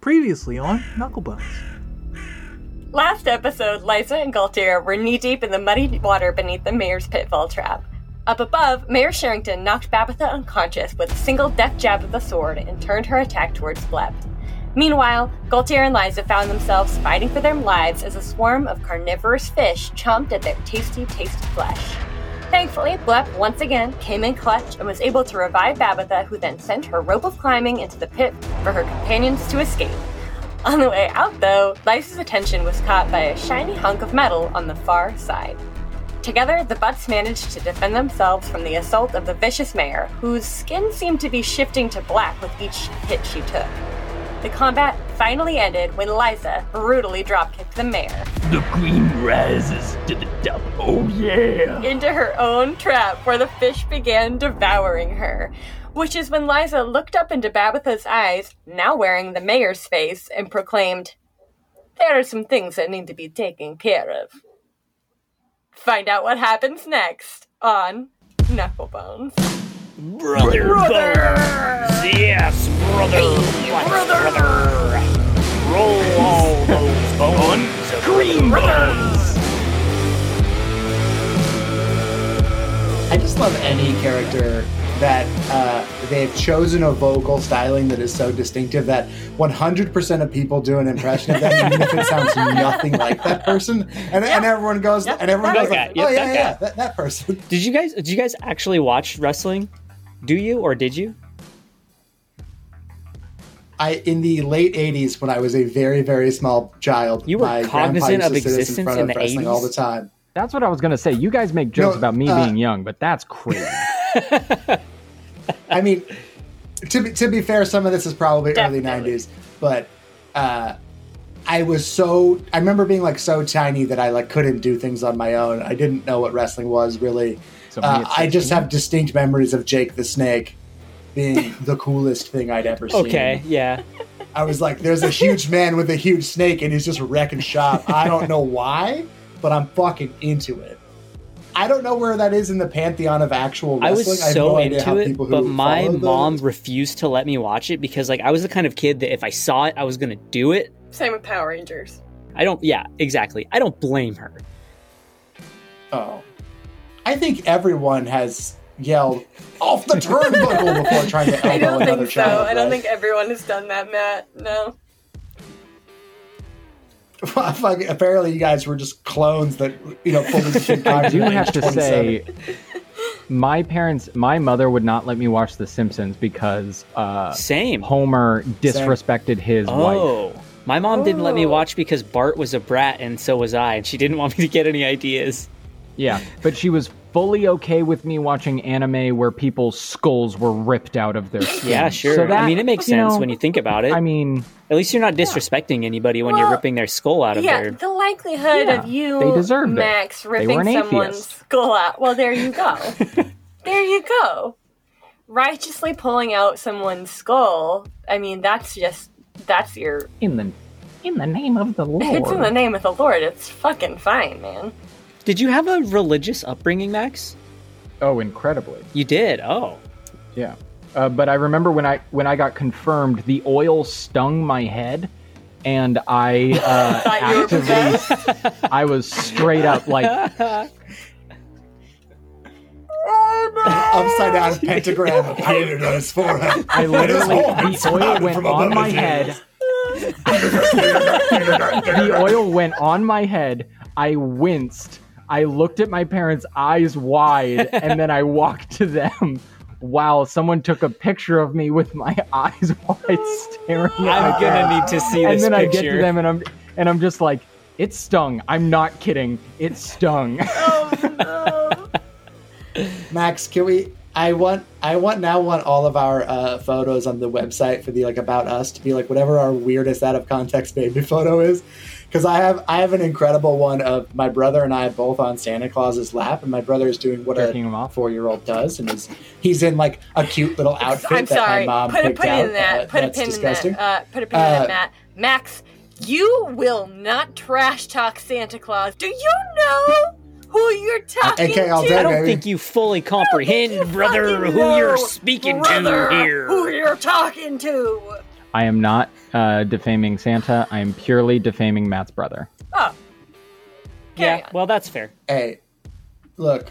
Previously on Knucklebones. Last episode, Liza and Galtier were knee deep in the muddy water beneath the mayor's pitfall trap. Up above, Mayor Sherrington knocked Babitha unconscious with a single deft jab of the sword and turned her attack towards Blep. Meanwhile, Galtier and Liza found themselves fighting for their lives as a swarm of carnivorous fish chomped at their tasty, tasty flesh. Thankfully, Blep once again came in clutch and was able to revive Babitha, who then sent her rope of climbing into the pit for her companions to escape. On the way out, though, Liza's attention was caught by a shiny hunk of metal on the far side. Together, the Butts managed to defend themselves from the assault of the vicious mayor, whose skin seemed to be shifting to black with each hit she took. The combat finally ended when Liza brutally dropkicked the mayor The queen rises to the top. Oh yeah. into her own trap where the fish began devouring her. Which is when Liza looked up into Babitha's eyes, now wearing the mayor's face, and proclaimed, There are some things that need to be taken care of. Find out what happens next on Knucklebones. Brother, bones. Yes, brother. brother. brother. Roll all those bones. Green bones. I just love any character that uh, they've chosen a vocal styling that is so distinctive that 100% of people do an impression of them, even if it sounds nothing like that person. And, and everyone goes, and everyone That goes, guy. like, Yep, oh, yeah, that yeah, guy. that, that person. Did you guys? Did you guys actually watch wrestling? Do you or did you? I in the late 80s, when I was a very, very small child, You were my grandpa cognizant of to sit us existence in front in of the wrestling 80s? all the time. That's what I was gonna say. You guys make jokes No, about me uh, being young, but that's crazy. I mean, to be, to be fair, some of this is probably Definitely. early '90s, but uh, I was so I remember being like so tiny that I like couldn't do things on my own. I didn't know what wrestling was really. So me Uh, I just have distinct memories of Jake the Snake being the coolest thing I'd ever seen. Okay, yeah. I was like, "There's a huge man with a huge snake, and he's just wrecking shop." I don't know why, but I'm fucking into it. I don't know where that is in the pantheon of actual I was have so no into it, but my mom those- refused to let me watch it because, like, I was the kind of kid that if I saw it, I was gonna do it. Same with Power Rangers. I don't. Yeah, exactly. I don't blame her. Oh. I think everyone has yelled off the turnbuckle before trying to elbow I don't another think so. child. I don't think everyone has done that, Matt. No. Fuck, apparently, you guys were just clones that you know fully became I do have to say, my parents, my mother would not let me watch The Simpsons because uh, Same. Homer disrespected his wife. Oh, my mom didn't let me Oh. watch because Bart was a brat and so was I, and she didn't want me to get any ideas. Yeah, but she was fully okay with me watching anime where people's skulls were ripped out of their skin. Yeah, sure. So that, I mean, it makes sense know, when you think about it. I mean, At least you're not disrespecting anybody when you're ripping their skull out of Yeah, their. the likelihood Yeah, of you, they deserved. Max, were ripping an someone's atheist. skull out. Well, there you go. there you go. Righteously pulling out someone's skull. I mean, that's just that's your. in the in the name of the Lord. It's in the name of the Lord. It's fucking fine, man. Did you have a religious upbringing, Max? oh, incredibly. You did. Oh, Yeah. Uh, but I remember when I when I got confirmed, the oil stung my head, and I uh, Thought you were actively. I was straight up like, upside down pentagram painted on his forehead. I literally the oil went on my head. the oil went on my head. I winced. I looked at my parents' eyes wide, and then I walked to them. While someone took a picture of me with my eyes wide, staring at my I'm gonna parents. need to see and this And then I get to them and I'm and I'm just like, it stung. I'm not kidding. It stung. Oh, no. Max, can we? I want, I want now want all of our uh, photos on the website for the like about us to be like whatever our weirdest out of context baby photo is, because I have I have an incredible one of my brother and I both on Santa Claus's lap, and my brother is doing what Jerking him a off? four year old does, and is he's in like a cute little outfit I'm that sorry. my mom Put a picked put out. in that. uh, put a that's pin disgusting. in that. Uh, put a pin in Uh, that, Matt. Max, you will not trash talk Santa Claus. Do you know who you're talking AK all to? day, I don't baby. think you fully comprehend, You brother, who you're speaking brother, to here. Who you're talking to? I am not uh, defaming Santa. I am purely defaming Matt's brother. Oh. Carry yeah, on. well, that's fair. Hey, look.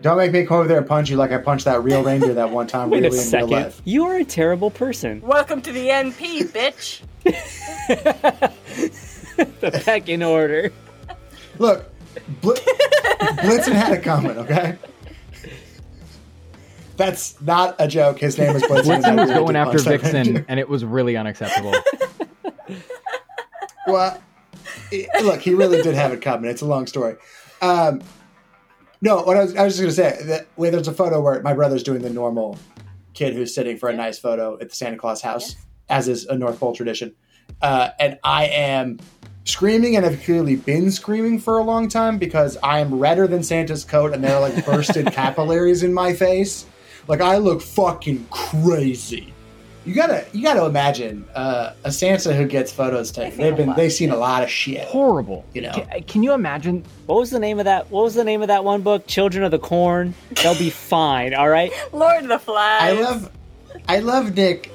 Don't make me come over there and punch you like I punched that real reindeer that one time Wait really a in real second. life. You are a terrible person. Welcome to the NP, bitch. The back in order. Look, Bl- Blitzen had a comment, okay? That's not a joke. His name is Blitzen. and Blitzen was going after Vixen, and it was really unacceptable. Well, it- look, he really did have it coming. It's a long story. Um, no, what I was, I was just going to say that wait, there's a photo where my brother's doing the normal kid who's sitting for a nice photo at the Santa Claus house, as is a North Pole tradition, uh, and I am screaming and have clearly been screaming for a long time because I am redder than Santa's coat and there are like bursted capillaries in my face. Like I look fucking crazy. You gotta you gotta imagine uh, a Santa who gets photos taken. They've been they've seen a lot of shit. Horrible. You know. Can, can you imagine? What was the name of that? What was the name of that one book? Children of the Corn. They'll be fine. All right. Lord of the Flies. I love I love Nick.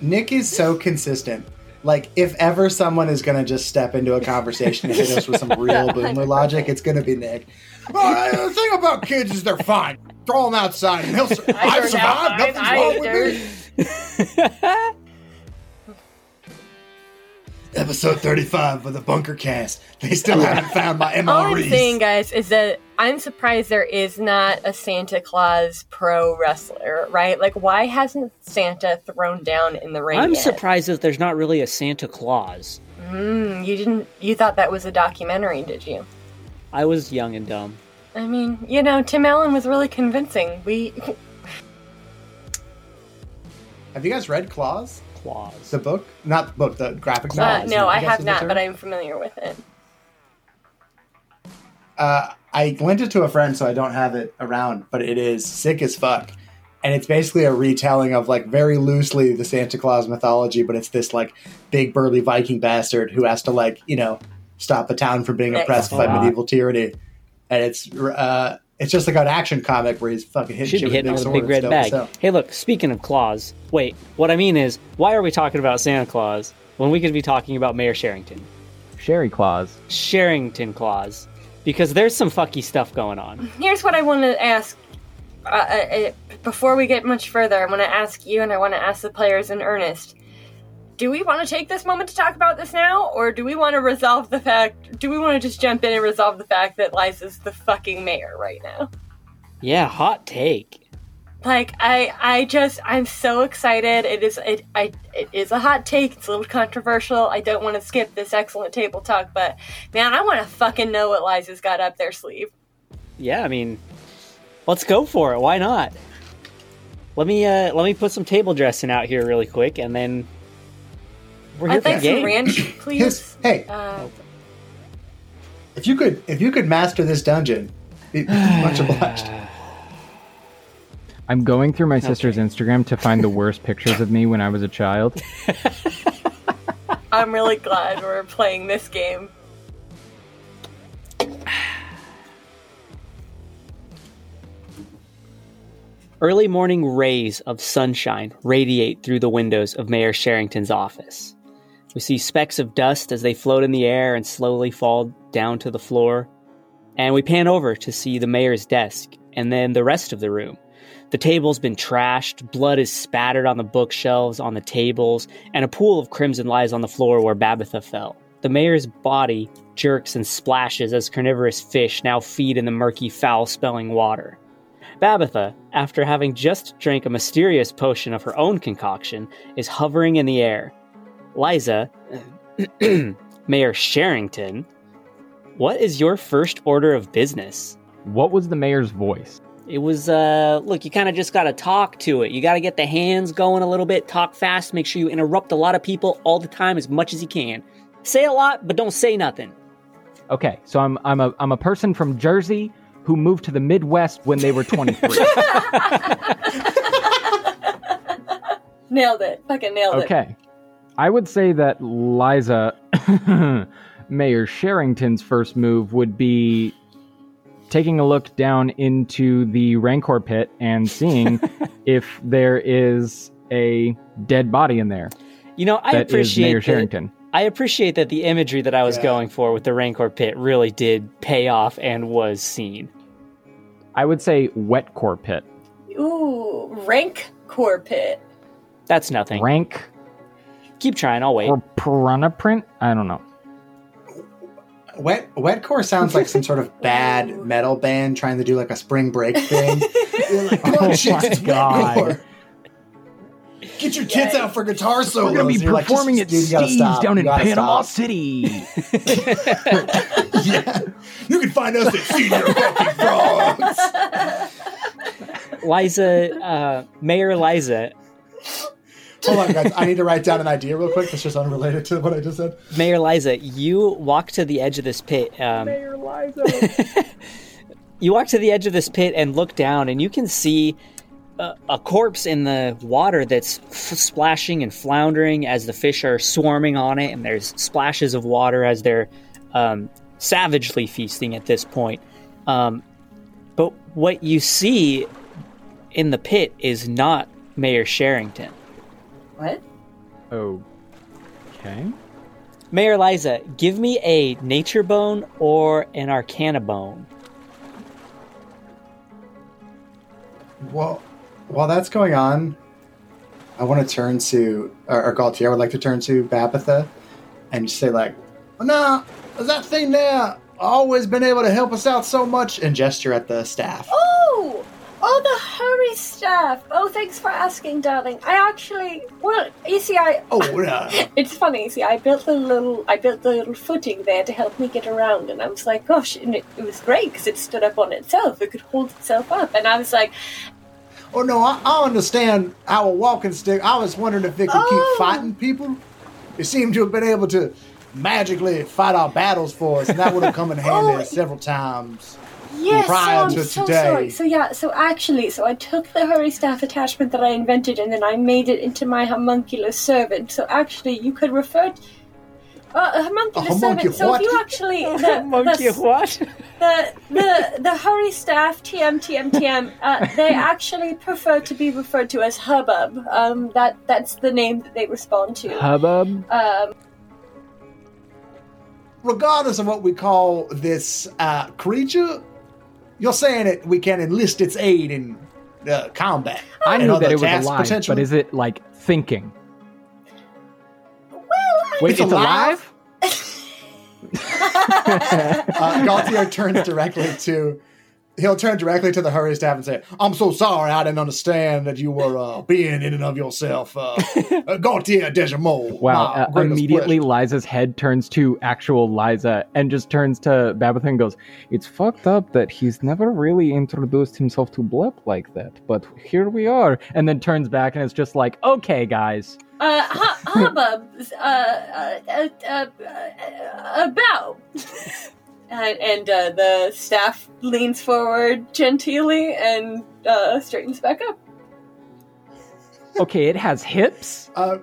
Nick is so consistent. Like if ever someone is gonna just step into a conversation and hit us with some real boomer logic, it's gonna be Nick. Well, the thing about kids is they're fine. Throw them outside and he'll. Sur- I I've survived. out. Nothing's I wrong ate with me. Episode thirty-five of the Bunker Cast. They still haven't found my MREs. All I'm saying, guys, is that I'm surprised there is not a Santa Claus pro wrestler, right? Like, why hasn't Santa thrown down in the ring I'm yet? surprised that there's not really a Santa Claus. Mm, you didn't. You thought that was a documentary, did you? I was young and dumb. I mean, you know, Tim Allen was really convincing. We Have you guys read Claus? Claus. The book? Not the book. The graphic uh, novel. no, I guess have not, but I'm familiar with it. uh, I lent it to a friend, so I don't have it around, but it is sick as fuck. And it's basically a retelling of like very loosely the Santa Claus mythology, but it's this like big burly Viking bastard who has to like you know stop a town from being oppressed by Wow. medieval tyranny. And it's uh, it's just like an action comic where he's fucking hitting Should shit be with big with a big red dope bag. as hell. Hey, look. Speaking of Claus, wait. What I mean is, why are we talking about Santa Claus when we could be talking about Mayor Sherrington? Sherry Claus. Sherrington Claus, because there's some fucky stuff going on. Here's what I want to ask. Uh, uh, uh, before we get much further, I want to ask you and I want to ask the players in earnest. Do we want to take this moment to talk about this now, or do we want to resolve the fact? Do we want to just jump in and resolve the fact that Liza's the fucking mayor right now? Yeah, hot take. Like I, I just, I'm so excited. It is, it, I, it is a hot take. It's a little controversial. I don't want to skip this excellent table talk, but man, I want to fucking know what Liza's got up their sleeve. Yeah, I mean, let's go for it. Why not? Let me uh let me put some table dressing out here really quick, and then we're here I'd for the like some game. ranch, please. His, hey, Uh, if you could if you could master this dungeon, be much obliged. I'm going through my sister's Instagram to find the worst pictures of me when I was a child. I'm really glad we're playing this game. Early morning rays of sunshine radiate through the windows of Mayor Sherrington's office. We see specks of dust as they float in the air and slowly fall down to the floor. And we pan over to see the mayor's desk and then the rest of the room. The table's been trashed, blood is spattered on the bookshelves, on the tables, and a pool of crimson lies on the floor where Babitha fell. The mayor's body jerks and splashes as carnivorous fish now feed in the murky, foul smelling water. Babitha, after having just drank a mysterious potion of her own concoction, is hovering in the air. Liza, Mayor Sherrington, what is your first order of business? What was the mayor's voice? It was, uh, look, you kind of just gotta talk to it. You gotta get the hands going a little bit, talk fast, make sure you interrupt a lot of people all the time as much as you can. Say a lot, but don't say nothing. Okay, so I'm I'm a I'm a person from Jersey who moved to the Midwest when they were 23. Nailed it. Fucking nailed it. okay. I would say that Liza Mayor Sherrington's first move would be taking a look down into the Rancor pit and seeing if there is a dead body in there. You know, I That is appreciate Mayor that- Sherrington. I appreciate that the imagery that I was Yeah. going for with the Rancor pit really did pay off and was seen. I would say wet core pit. Ooh, rank core pit. That's nothing. Rank Keep trying. I'll wait. or piranha print? I don't know. Wet Wetcore sounds like some sort of bad metal band trying to do like a spring break thing. Like, Come on, Oh chicks, my it's God. Wetcore. Get your tits Yikes. out for guitar solos. We're gonna be You're like, just- performing at dude, Steve's down You in Panama stop. City. yeah. You can find us at Senior Fucking Frogs. Liza, uh, Mayor Liza, Hold on, guys. I need to write down an idea real quick that's just unrelated to what I just said. Mayor Liza, you walk to the edge of this pit. Um, Mayor Liza. you walk to the edge of this pit and look down, and you can see a, a corpse in the water that's f- splashing and floundering as the fish are swarming on it, and there's splashes of water as they're um, savagely feasting at this point. Um, but what you see in the pit is not Mayor Sherrington. What? Oh. Okay. Mayor Liza, give me a nature bone or an arcana bone. Well, while that's going on, I want to turn to, or, or I would like to turn to Babitha and just say, like, well, nah, that thing there always been able to help us out so much, and gesture at the staff. Oh! Oh, the hurry staff. Oh, thanks for asking, darling. I actually, well, you see, I. Oh, uh, It's funny. See, I built the little, I built the little footing there to help me get around, and I was like, gosh, and it, it was great because it stood up on itself. It could hold itself up, and I was like, oh no, I, I understand our walking stick. I was wondering if it could Oh. keep fighting people. It seemed to have been able to magically fight our battles for us, and that would have come in handy Oh. several times. Yes, prior so I'm to so today. sorry. So yeah, so actually, so I took the hurry staff attachment that I invented, and then I made it into my homunculus servant. So actually, you could refer. To, uh, a homunculus A servant. So if you actually the, the, what? the the the hurry staff TM TM TM uh, they actually prefer to be referred to as hubbub. Um, that that's the name that they respond to. Hubbub. Um, regardless of what we call this uh, creature, you're saying that we can enlist its aid in uh, combat. I and knew that it was tasks, alive, potentially? but is it like thinking? well, I- Wait, It's it's, alive? alive? Uh, Gaultier turns directly to. He'll turn directly to the hurry staff and say, "I'm so sorry, I didn't understand that you were uh, being in and of yourself, uh, uh, Gaultier Desimont." Wow. Uh, immediately, pleasure." Liza's head turns to actual Liza and just turns to Babitha and goes, It's fucked up that he's never really introduced himself to Blep like that, but here we are. And then turns back and it's just like, Okay, guys. Uh, hu- hubbub, uh, uh, uh, uh, uh, about. and and uh, the staff leans forward genteelly and uh, straightens back up. Okay, it has hips. Uh,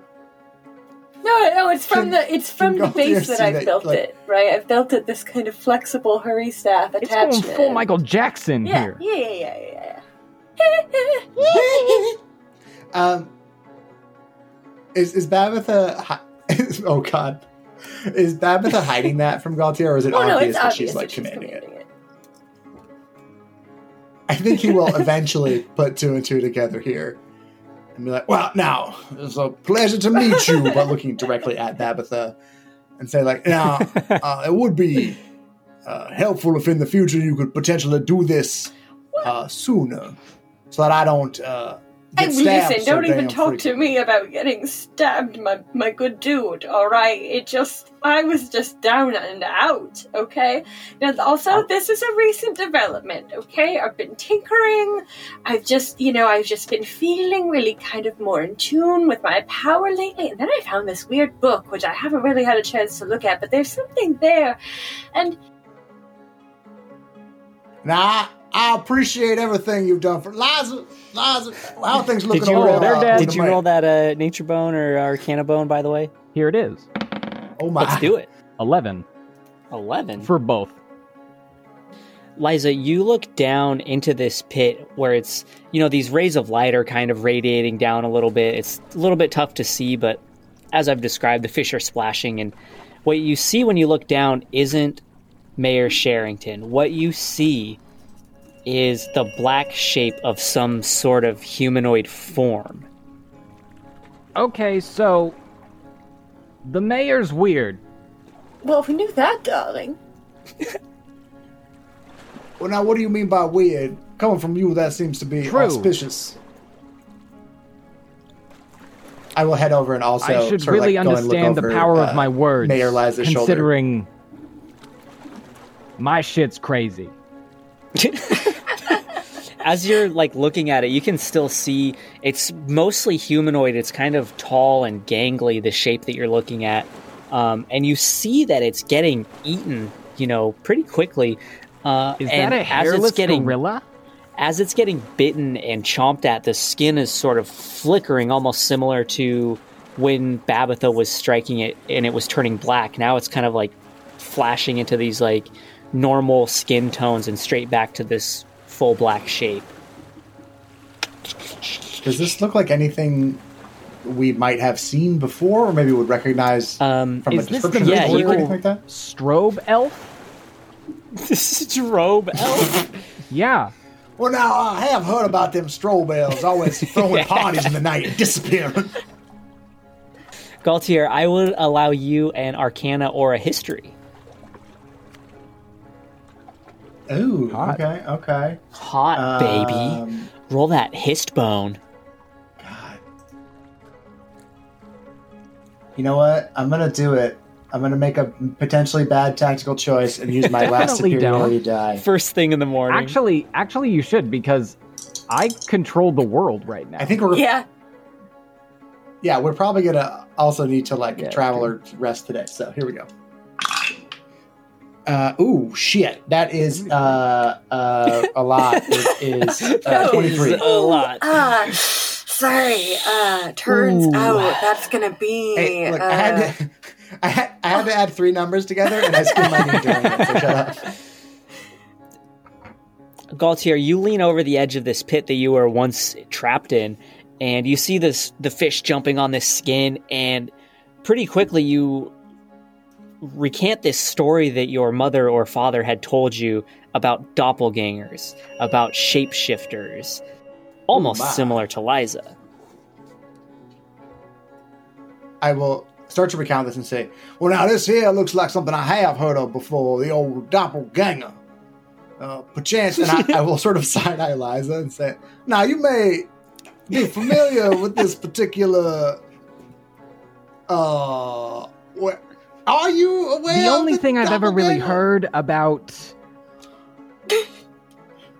No, no, it's from Can- the it's from the base that I've that, built like- it. Right, I've built it this kind of flexible hurry staff attached. It's going full Michael Jackson Yeah, here. yeah, yeah, yeah, yeah. um, is is Babitha? Hi- oh God, is Babitha hiding that from Gaultier, or is it oh no, obvious it's that obvious she's like she's commanding it? commanding it. I think he will eventually put two and two together here and be like, well, now, it's a pleasure to meet you, but looking directly at Babitha and say, like, now, uh, it would be uh, helpful if in the future you could potentially do this uh, sooner so that I don't uh, Hey, listen, so don't even talk to me about getting stabbed, my my good dude. All right, it just I was just down and out. Okay. Now, also, this is a recent development. Okay, I've been tinkering. I've just, you know, I've just been feeling really kind of more in tune with my power lately, and then I found this weird book which I haven't really had a chance to look at, but there's something there, and Now, I, I appreciate everything you've done for Liza. Liza, how are things looking Did you roll, they're uh, did you man? roll that uh, nature bone or arcana bone, by the way? Here it is. Oh my! Let's do it. 11 11. for both. Liza, you look down into this pit where it's, you know, these rays of light are kind of radiating down a little bit. It's a little bit tough to see, but as I've described, the fish are splashing. And what you see when you look down isn't Mayor Sherrington. What you see is the black shape of some sort of humanoid form. Okay, so the mayor's weird. Well, we knew that, darling. Well, now, what do you mean by weird? Coming from you, that seems to be True. auspicious. I will head over and also. I should sort of, really like, go and understand the power uh, of my words. Mayor Liza's shoulder. considering my shit's crazy. As you're like looking at it, you can still see it's mostly humanoid. It's kind of tall and gangly, the shape that you're looking at. Um, and you see that it's getting eaten, you know, pretty quickly. Uh, Is that a as hairless it's getting gorilla? as it's getting bitten and chomped at, the skin is sort of flickering, almost similar to when Babatha was striking it and it was turning black. Now it's kind of like flashing into these like normal skin tones and straight back to this full black shape. Does this look like anything we might have seen before, or maybe would recognize Um, from is a this the description? Yeah, or anything like that? Strobe elf? this is Drobe Elf. Yeah. Well, now I have heard about them strobe elves always throwing parties in the night and disappearing. Galtier, I would allow you an Arcana or a History. Ooh, Hot. okay, okay. Hot baby. Um, Roll that hist bone. God. You know what? I'm gonna do it. I'm gonna make a potentially bad tactical choice and use my last Definitely superiority die. First thing in the morning. Actually, actually, you should because I control the world right now. I think we're yeah. Yeah. we're probably gonna also need to like Yeah, travel or rest today. So here we go. Uh, ooh, shit! That is uh, uh, a lot. It is uh, That is 23. a lot. Ah, sorry. Uh, turns Ooh. out that's gonna be. Hey, look, uh, I had to, I had, I had to add three numbers together, and I skipped my knee doing it. So shut up. Galtier, you lean over the edge of this pit that you were once trapped in, and you see this the fish jumping on this skin, and pretty quickly you recant this story that your mother or father had told you about doppelgangers, about shapeshifters, almost my. similar to Liza. I will start to recount this and say, "Well, now this here looks like something I have heard of before. The old doppelganger, uh, perchance." And I, I will sort of side eye Liza and say, "Now you may be familiar with this particular. Uh, what are you aware? the of only thing I've ever really heard about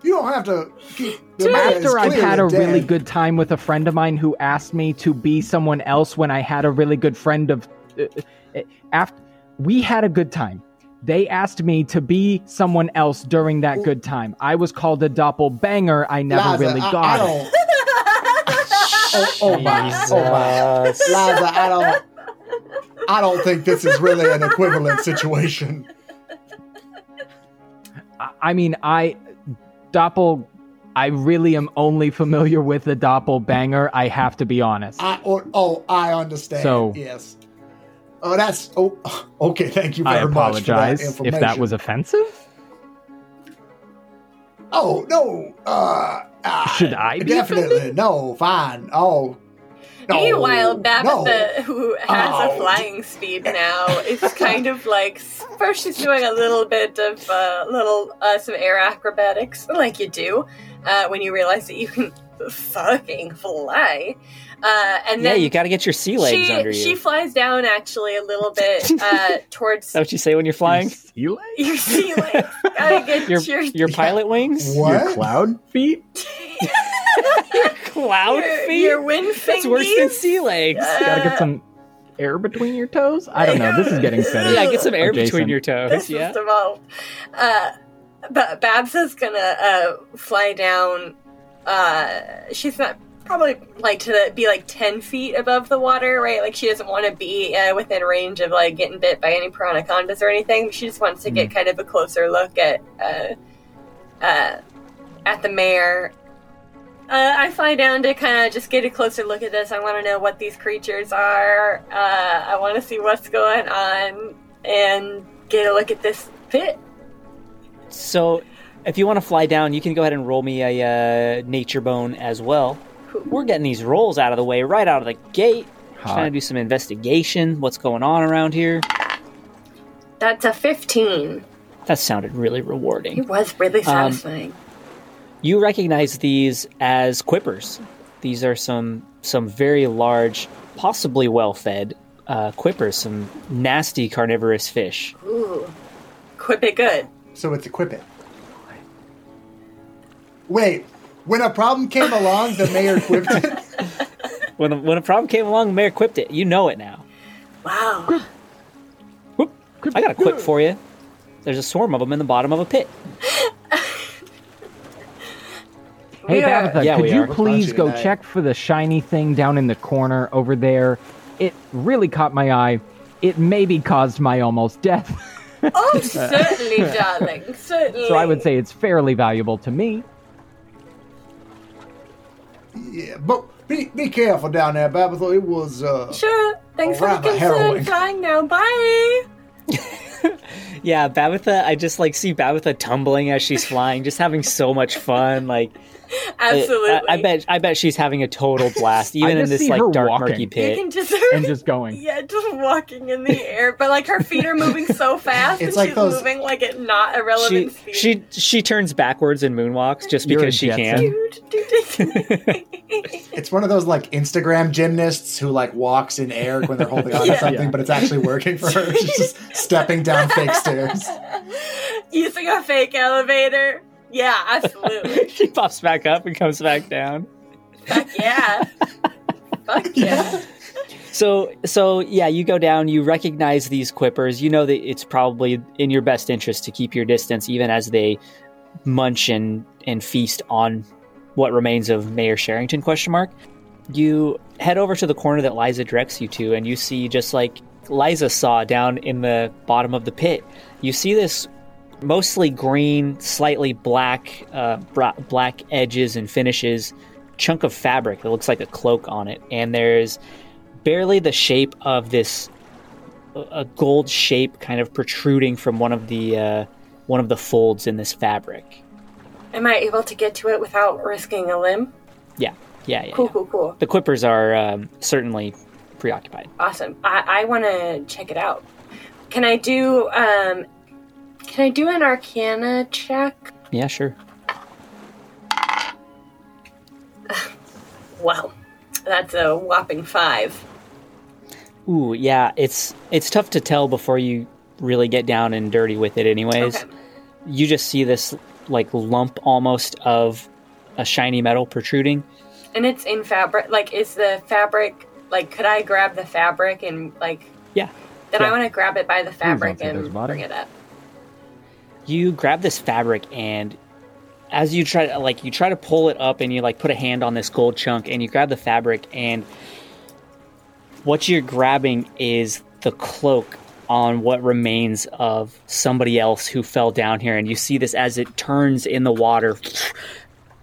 You don't have to keep the matter after I've had a as really good time with a friend of mine who asked me to be someone else when I had a really good friend of uh, after we had a good time. They asked me to be someone else during that good time. I was called a doppelbanger. I never Liza, really got I it. oh, oh my, oh my. Liza, I don't. I don't think this is really an equivalent situation. I- mean, I doppel. I really am only familiar with the doppelbanger. I have to be honest. I or, oh, I understand. So- yes. Oh, that's oh. Okay, thank you I very much for that apologize if that was offensive. Oh no. Uh, uh Should I be definitely no. Fine. Oh. No, Meanwhile, no. Babitha, who has Oh. a flying speed now, is kind of like first she's doing a little bit of uh, little uh, some air acrobatics, like you do uh, when you realize that you can fucking fly. Uh, and yeah, then you got to get your sea legs she under you. she flies down actually a little bit uh, towards Is that what you say when you're flying? Sea legs? your sea legs. Gotta get Your your, your pilot wings? What? Your cloud feet? Cloud your, feet? your wind That's worse than sea legs. Uh, Gotta get some air between your toes? I don't know. This is getting fetish. yeah, get some air adjacent. between your toes. This Yeah. is. Uh, but Babs is gonna uh, fly down. Uh, she's not probably like to be like ten feet above the water, right? Like she doesn't want to be uh, within range of like getting bit by any piranhacondas or anything. She just wants to get Hmm. kind of a closer look at uh, uh, at the mayor. Uh, I fly down to kind of just get a closer look at this. I want to know what these creatures are. Uh, I want to see what's going on and get a look at this pit. So, if you want to fly down, you can go ahead and roll me a uh, nature bone as well. We're getting these rolls out of the way right out of the gate. Trying to do some investigation. What's going on around here? That's a 15. That sounded really rewarding. It was really satisfying. You recognize these as quippers. These are some some very large, possibly well-fed uh, quippers. Some nasty carnivorous fish. Ooh. Quip it good. So it's equip it. Wait, when a problem came along, the mayor quipped it. When a, when a problem came along, the mayor quipped it. You know it now. Wow. Whoop. I got a quip for you. There's a swarm of them in the bottom of a pit. Hey, We are- Tabitha, Yeah, could you are. please go tonight. check for the shiny thing down in the corner over there? It really caught my eye. It maybe caused my almost death. Oh, certainly, darling. Certainly. so I would say it's fairly valuable to me. Yeah, but be be careful down there, Babatha. It was uh Sure. Thanks for the concern. Flying now. Bye. Yeah, Babatha, I just like see Babatha tumbling as she's flying, just having so much fun. Like, Absolutely. I, I bet, I bet she's having a total blast, even in this like dark, walking. murky You pit. can just And just going. yeah, just walking in the air, but like her feet are moving so fast, It's and like she's those- moving like at not irrelevant She, speed. she, she turns backwards and moonwalks just You're because she can. It's one of those like Instagram gymnasts who like walks in air when they're holding on to Yeah. something, but it's actually working for her. She's just stepping down fake stairs. Using a fake elevator. Yeah, absolutely. she pops back up and comes back down. Fuck yeah. Fuck yeah. So, so yeah, you go down. You recognize these quippers. You know that it's probably in your best interest to keep your distance, even as they munch and and feast on what remains of Mayor Sherrington? Question mark. You head over to the corner that Liza directs you to, and you see just like Liza saw down in the bottom of the pit. You see this mostly green, slightly black, uh, black edges and finishes chunk of fabric that looks like a cloak on it, and there's barely the shape of this a gold shape kind of protruding from one of the uh, one of the folds in this fabric. Am I able to get to it without risking a limb? Yeah, yeah, yeah. Cool, yeah. cool, cool. The quippers are um, certainly preoccupied. Awesome. I, I want to check it out. Can I do um can I do an arcana check? Yeah, sure. Well, that's a whopping 5. Ooh, yeah. It's it's tough to tell before you really get down and dirty with it. Anyways, Okay. you just see this like lump almost of a shiny metal protruding. And it's in fabric. Like is the fabric like could I grab the fabric and like Yeah. then Yeah. I want to grab it by the fabric say there's and bottom. bring it up. You grab this fabric and as you try to like you try to pull it up and you like put a hand on this gold chunk and you grab the fabric and what you're grabbing is the cloak on what remains of somebody else who fell down here. And you see this as it turns in the water.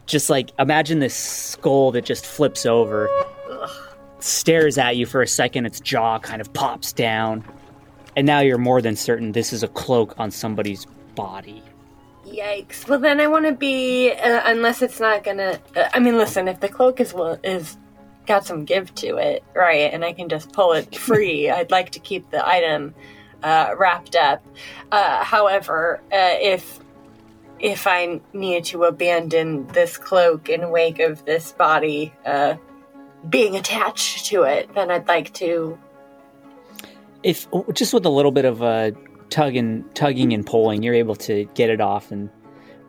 Just like imagine this skull that just flips over. Stares at you for a second. Its jaw kind of pops down. And now you're more than certain this is a cloak on somebody's body Yikes. Well then I want to be uh, unless it's not going to uh, I mean listen, if the cloak is will- is got some give to it, right? And I can just pull it free. I'd like to keep the item uh, wrapped up. Uh, however, uh, if if I needed to abandon this cloak in wake of this body uh, being attached to it, then I'd like to. if just with a little bit of uh, tugging, tugging and pulling, you're able to get it off, and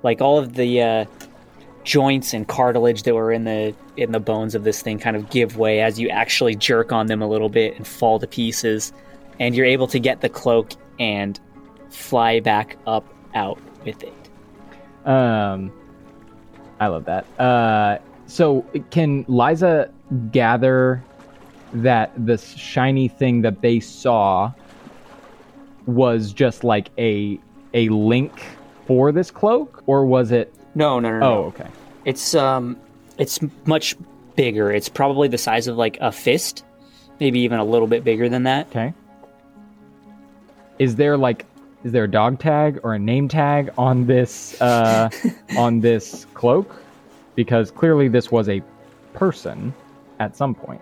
like all of the uh, joints and cartilage that were in the in the bones of this thing kind of give way as you actually jerk on them a little bit and fall to pieces, and you're able to get the cloak and fly back up out with it. Um, I love that. Uh, so can Liza gather that this shiny thing that they saw was just like a a link for this cloak, or was it No, no, no, no. Oh, okay. It's um, it's much bigger. It's probably the size of like a fist, maybe even a little bit bigger than that. Okay. Is there like is there a dog tag or a name tag on this uh on this cloak? Because clearly this was a person at some point.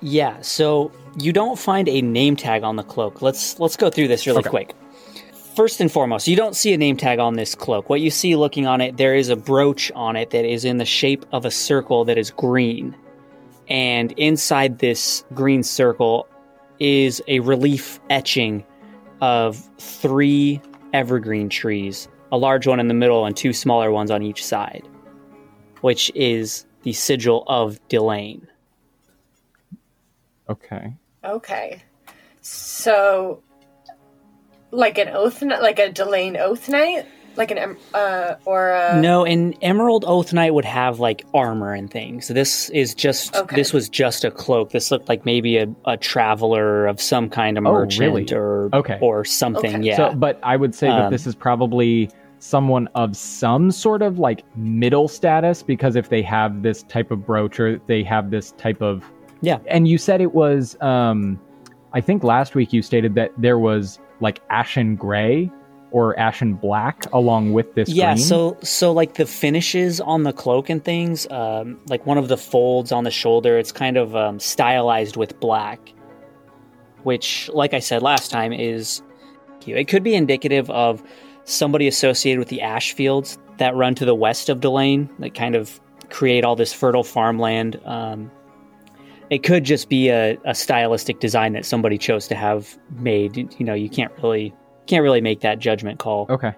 Yeah, so you don't find a name tag on the cloak. Let's let's go through this really Okay. quick. First and foremost, you don't see a name tag on this cloak. What you see looking on it, there is a brooch on it that is in the shape of a circle that is green. And inside this green circle is a relief etching of three evergreen trees, a large one in the middle and two smaller ones on each side, which is the sigil of Delane. Okay. Okay. So, like an oath, like a Delane oath knight, like an uh or a No, an Emerald Oath Knight would have like armor and things. This is just Okay. this was just a cloak. This looked like maybe a, a traveler of some kind of Oh, merchant really? or Okay. or something. Okay. Yeah. So, but I would say that Um, this is probably someone of some sort of like middle status because if they have this type of brooch or they have this type of Yeah. And you said it was um I think last week you stated that there was like ashen gray or ashen black along with this yeah, green. so so like the finishes on the cloak and things, um, like one of the folds on the shoulder, it's kind of um, stylized with black, which, like I said last time, is it could be indicative of somebody associated with the ash fields that run to the west of Delane, that kind of create all this fertile farmland. Um, it could just be a, a stylistic design that somebody chose to have made. You know, you can't really can't really make that judgment call. Okay.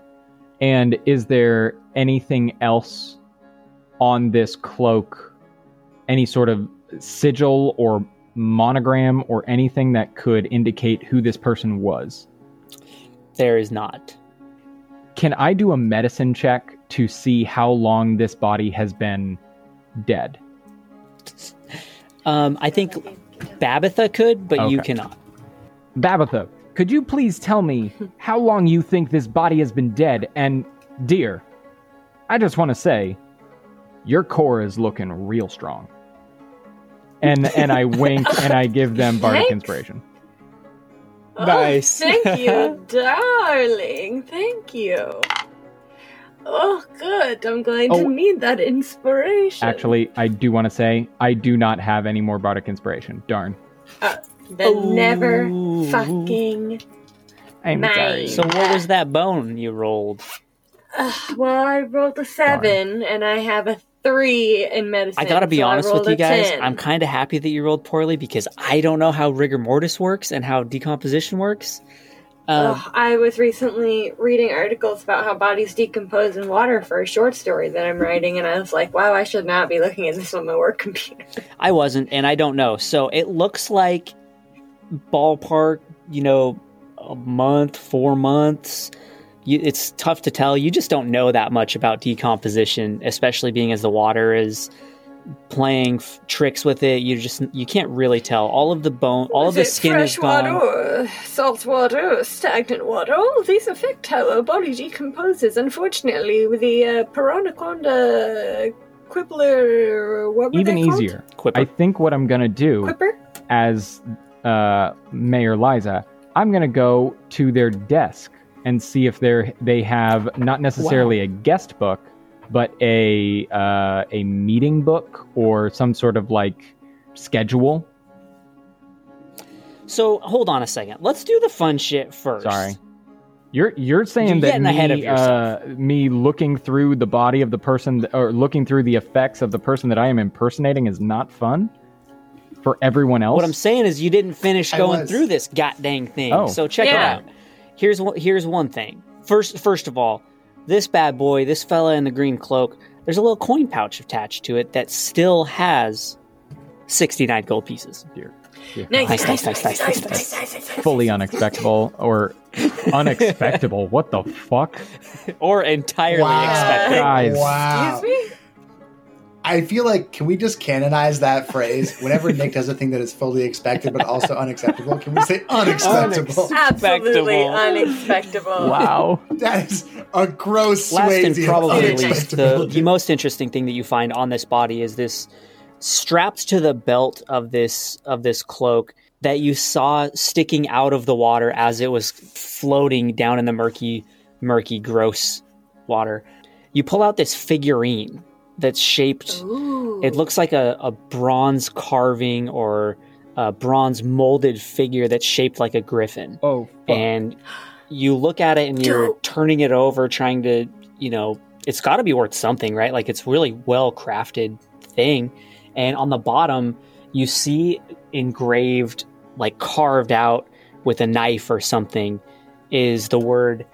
And is there anything else on this cloak? Any sort of sigil or monogram or anything that could indicate who this person was? There is not. Can I do a medicine check to see how long this body has been dead? Um, I think Babitha could, but you Okay. cannot. Babatha, could you please tell me how long you think this body has been dead? And, dear, I just want to say, your core is looking real strong. And and I wink and I give them bardic Thanks. inspiration. Oh, Nice. thank you, darling. Thank you. Oh, good. I'm going Oh. to need that inspiration. Actually, I do want to say I do not have any more bardic inspiration. Darn. Uh, then never fucking. I'm Nice. sorry. So what was that bone you rolled? Ugh, well, I rolled a seven, and I have a three in medicine. I gotta be so honest with you guys. 10. I'm kind of happy that you rolled poorly because I don't know how rigor mortis works and how decomposition works. Um, Ugh, I was recently reading articles about how bodies decompose in water for a short story that I'm writing, and I was like, wow, I should not be looking at this on my work computer. I wasn't, and I don't know. So it looks like ballpark, you know, a month, four months. You, it's tough to tell. You just don't know that much about decomposition, especially being as the water is playing f- tricks with it. You just you can't really tell. All of the bone, all of the it skin fresh is gone. water, salt water, stagnant water. All of these affect how a body decomposes. Unfortunately, with the uh, Piranaconda Quibbler, what were Even they called? easier. Quipper. I think what I'm gonna do Quipper? as uh, Mayor Liza, I'm gonna go to their desk and see if they they have not necessarily a guest book, but a uh, a meeting book or some sort of like schedule. So hold on a second. Let's do the fun shit first. Sorry. You're you're saying You're that me, ahead of yourself. Uh, me looking through the body of the person th- or looking through the effects of the person that I am impersonating is not fun for everyone else. What I'm saying is you didn't finish I going was. through this goddamn thing. Oh. So check Yeah. it out. Here's one, here's one thing. First first of all, this bad boy, this fella in the green cloak, there's a little coin pouch attached to it that still has 69 gold pieces. Dear, dear Nice, Nice, nice, nice, nice, nice, nice. fully unexpectable or unexpectable. What the fuck? Or entirely Wow. expected. Guys. Wow. Excuse me? I feel like can we just canonize that phrase whenever Nick does a thing that is fully expected but also unacceptable? Can we say unacceptable? Absolutely Unexpectable. unexpectable. Wow. that is a gross Last and Swayze of probably least, the, the most interesting thing that you find on this body is this strapped to the belt of this of this cloak that you saw sticking out of the water as it was floating down in the murky, murky, gross water. You pull out this figurine that's shaped. Ooh. It looks like a, a bronze carving or a bronze molded figure that's shaped like a griffin Oh, fuck. and you look at it and you're Dope. turning it over trying to you know it's got to be worth something right like it's really well crafted thing and on the bottom you see engraved like carved out with a knife or something is the word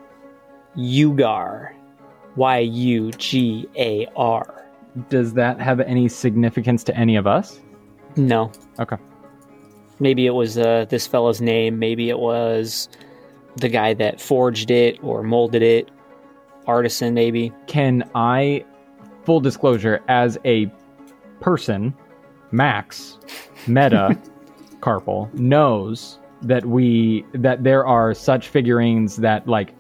yugar y u g a r Does that have any significance to any of us? no Okay. maybe it was uh, this fellow's name maybe it was the guy that forged it or molded it artisan maybe Can I, full disclosure, as a person, Max, Meta, Carpal, knows that we that there are such figurines that like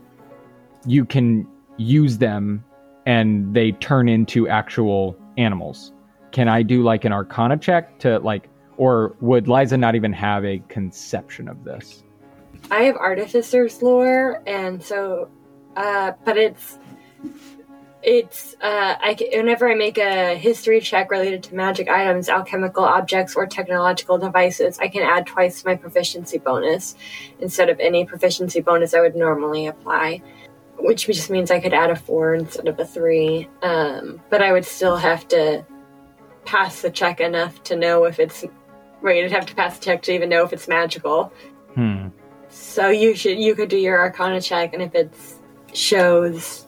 you can use them and they turn into actual animals. Can I do like an arcana check to like or would Liza not even have a conception of this? I have artificer's lore, and so, uh, but it's it's uh, I whenever I make a history check related to magic items, alchemical objects, or technological devices, I can add twice my proficiency bonus instead of any proficiency bonus I would normally apply, which just means I could add a four instead of a three. Um, but I would still have to pass the check enough to know if it's. Right, I'd have to pass the check to even know if it's magical. Hmm. So you should you could do your Arcana check, and if it shows,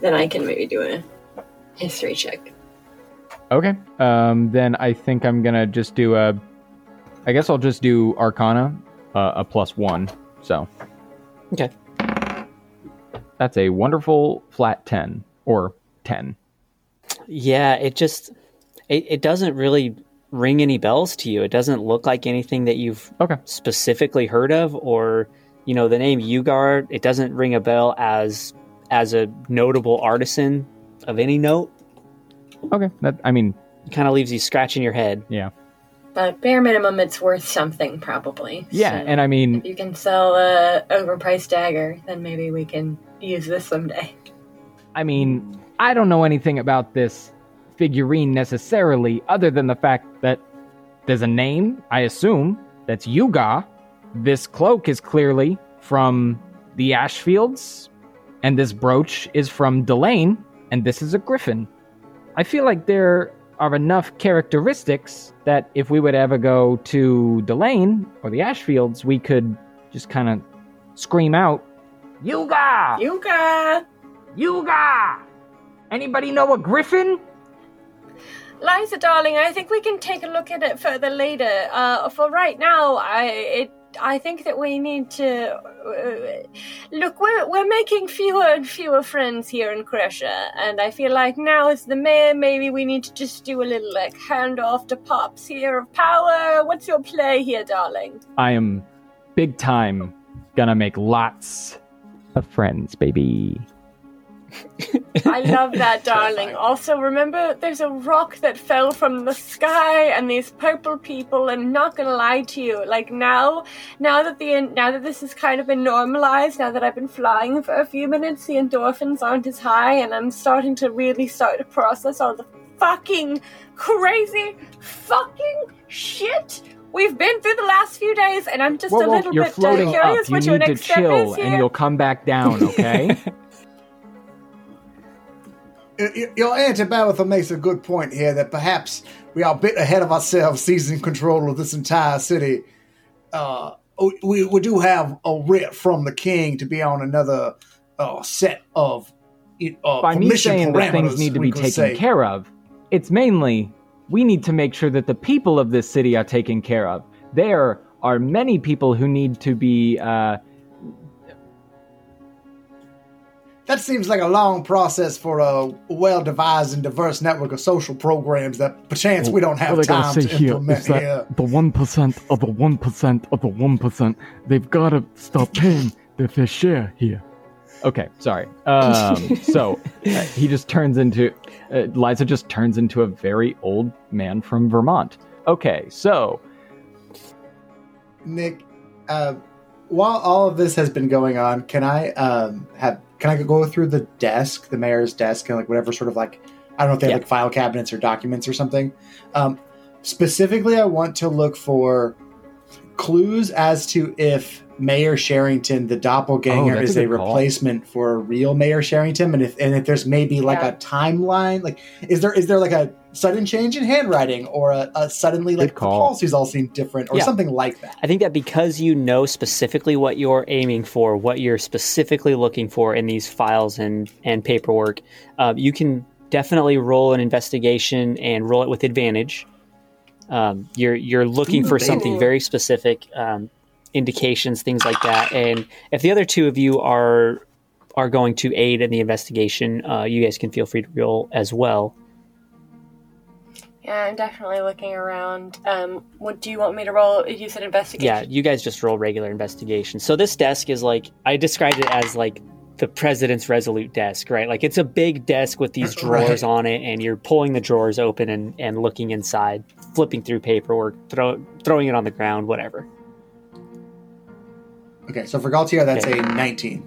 then I can maybe do a history check. Okay. Um, then I think I'm gonna just do a. I guess I'll just do Arcana, uh, a plus one. So okay that's a wonderful flat ten or ten. Yeah, it just it, it doesn't really ring any bells to you. It doesn't look like anything that you've Okay. specifically heard of or you know, the name Ugard, it doesn't ring a bell as as a notable artisan of any note. Okay. That I mean, It kind of leaves you scratching your head. yeah, But bare minimum, it's worth something probably. yeah, So and I mean, if you can sell a overpriced dagger, then maybe we can use this someday. I mean, I don't know anything about this figurine necessarily, other than the fact that there's a name. I assume that's Yuga. This cloak is clearly from the Ashfields, and this brooch is from Delane, and this is a griffin. I feel like there are enough characteristics that if we would ever go to Delane or the Ashfields, we could just kind of scream out, Yuga! Yuga! Yuga! Anybody know a griffin? Liza, darling, I think we can take a look at it further later. Uh, for right now, I it, I think that we need to uh, look. We're we're making fewer and fewer friends here in Crescia, and I feel like now as the mayor, maybe we need to just do a little like handoff to pops here of power. What's your play here, darling? I am big time gonna make lots of friends, baby. I love that, darling. Also, remember, there's a rock that fell from the sky, and these purple people. And not gonna lie to you, like now, now that the now that this has kind of been normalized, now that I've been flying for a few minutes, the endorphins aren't as high, and I'm starting to really start to process all the fucking crazy fucking shit. We've been through the last few days, and I'm just Whoa, a whoa, little you're bit uh, floating curious up. You what your need to next step chill, is here. and you'll come back down, okay? Your Aunt Tabitha makes a good point here that perhaps we are a bit ahead of ourselves seizing control of this entire city. Uh, we, we do have a writ from the king to be on another uh, set of uh, By me saying that things need to be taken say. care of, it's mainly we need to make sure that the people of this city are taken care of. There are many people who need to be. Uh, that seems like a long process for a well-devised and diverse network of social programs that perchance we don't have what I time gotta to here implement is that here. the one percent of the one percent of the one percent, they've gotta stop paying their fair share here. Okay, sorry. Um, so uh, he just turns into uh, Liza just turns into a very old man from Vermont. Okay, so Nick, uh, while all of this has been going on, can I um, have can I go through the desk, the mayor's desk, and like whatever sort of like I don't know if they have like file cabinets or documents or something. Um, specifically, I want to look for clues as to if Mayor Sherrington, the doppelganger, Oh, is a a, good call. replacement for a real Mayor Sherrington, and if and if there's maybe like Yeah. a timeline, like is there is there like a sudden change in handwriting or a, a suddenly like the policies all seem different or Yeah. something like that. I think that because you know specifically what you're aiming for, what you're specifically looking for in these files and and paperwork, uh, you can definitely roll an investigation and roll it with advantage. Um, you're you're looking Ooh, for baby. something very specific, um, indications, things like that. And if the other two of you are are going to aid in the investigation, uh, you guys can feel free to roll as well. Yeah, I'm definitely looking around. Um, what do you want me to roll? You said investigation. Yeah, you guys just roll regular investigation. So this desk is like I described it as like the president's resolute desk, right? Like it's a big desk with these drawers Right. on it, and you're pulling the drawers open and, and looking inside, flipping through paperwork, throw, throwing it on the ground, whatever. Okay, so for Galtier, that's Okay. a 19.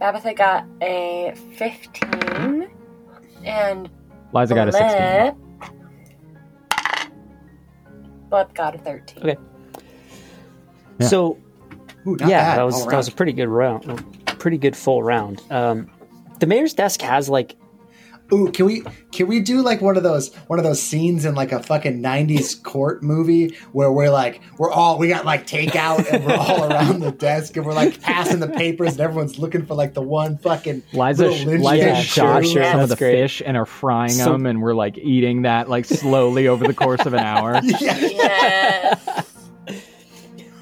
Babatha got a 15. And Liza got a sixteen. Blep. Blep got a 13. Okay. Yeah. So Ooh, yeah, bad. that was that was a pretty good round, pretty good full round. Um, the mayor's desk has like Ooh, can we can we do like one of those one of those scenes in like a fucking nineties court movie where we're like we're all we got like takeout and we're all around the desk and we're like passing the papers and everyone's looking for like the one fucking Liza, sh- Liza shot sure, some of the great. fish and are frying So- them, and we're like eating that like slowly over the course of an hour. yeah. Yes.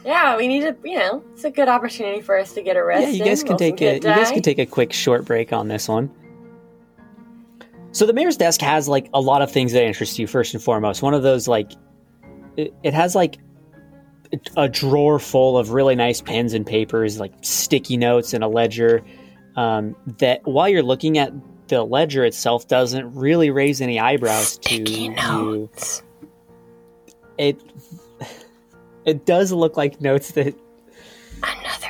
yeah, we need to, you know, it's a good opportunity for us to get yeah. You guys can roll take a you guys can take a quick short break on this one. So the mayor's desk has like a lot of things that interest you. First and foremost, one of those like it, it has like a drawer full of really nice pens and papers, like sticky notes and a ledger. Um, that while you're looking at the ledger itself, doesn't really raise any eyebrows to Sticky you. notes. It it does look like notes that Another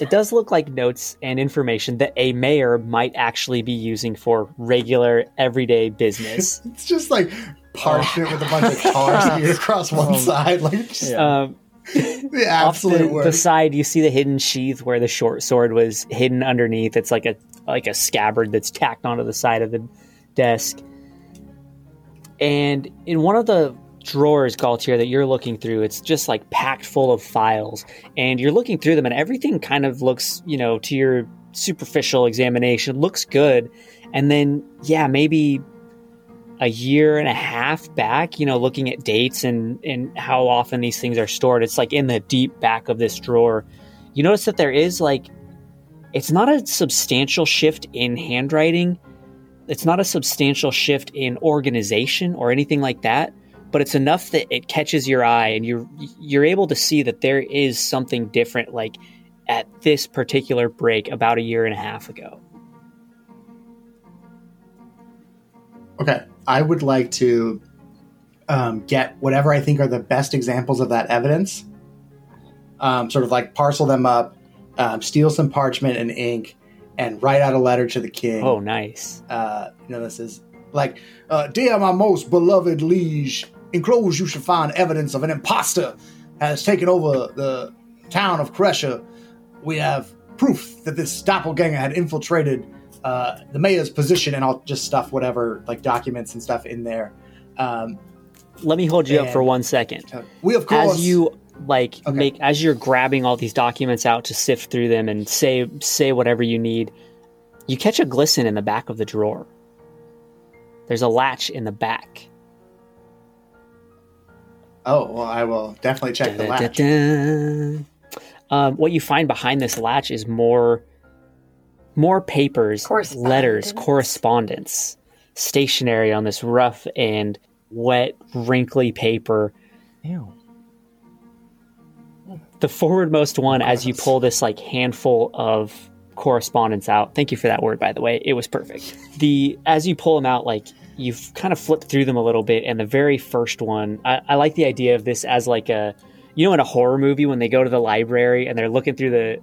anachronism. It does look like notes and information that a mayor might actually be using for regular, everyday business. It's just like parchment with a bunch of tar smeared across one Oh. side, like just um, the off absolute the, worst. the side, you see the hidden sheath where the short sword was hidden underneath. It's like a like a scabbard that's tacked onto the side of the desk. And in one of the drawers, Galtier, that you're looking through, it's just like packed full of files. And you're looking through them, and everything kind of looks, you know, to your superficial examination, looks good. And then, yeah, maybe a year and a half back, you know, looking at dates and, and how often these things are stored, it's like in the deep back of this drawer. You notice that there is like, it's not a substantial shift in handwriting. It's not a substantial shift in organization or anything like that, but it's enough that it catches your eye and you're you're able to see that there is something different like at this particular break about a year and a half ago. Okay, I would like to um, get whatever I think are the best examples of that evidence, um, sort of like parcel them up, um, steal some parchment and ink, and write out a letter to the king. Oh, nice. Uh, you know, this is like, uh, dear my most beloved liege, enclosed you should find evidence of an impostor has taken over the town of Kresha. We have proof that this doppelganger had infiltrated uh, the mayor's position, and I'll just stuff whatever like documents and stuff in there. Um, Let me hold you up for one second. we of course As you like Okay. make as you're grabbing all these documents out to sift through them and say say whatever you need, you catch a glisten in the back of the drawer. There's a latch in the back. Oh well, I will definitely check the latch. Da-da-da-da. Um, what you find behind this latch is more more papers, Correspondence. letters, correspondence, stationery on this rough and wet, wrinkly paper. Ew. The forwardmost one, as you pull this like handful of correspondence out. Thank you for that word, by the way. It was perfect. The as you pull them out, like you've kind of flipped through them a little bit, and the very first one, I, I like the idea of this as like a, you know, in a horror movie when they go to the library and they're looking through the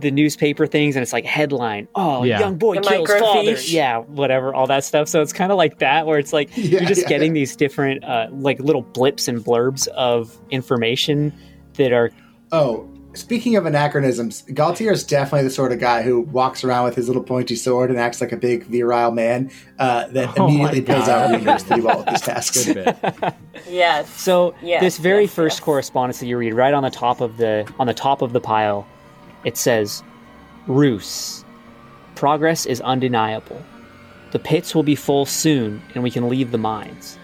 the newspaper things and it's like headline oh Yeah. young boy The kills father. Yeah whatever all that stuff. So it's kind of like that where it's like Yeah, you're just yeah, getting these different uh, like little blips and blurbs of information that are Oh, speaking of anachronisms, Galtier is definitely the sort of guy who walks around with his little pointy sword and acts like a big virile man uh, that Oh immediately pulls God. out readers to do all of these tasks. Bit. Yes. So Yes, this very yes, first yes. correspondence that you read, right on the top of the on the top of the pile, it says, "Roos, progress is undeniable. The pits will be full soon, and we can leave the mines.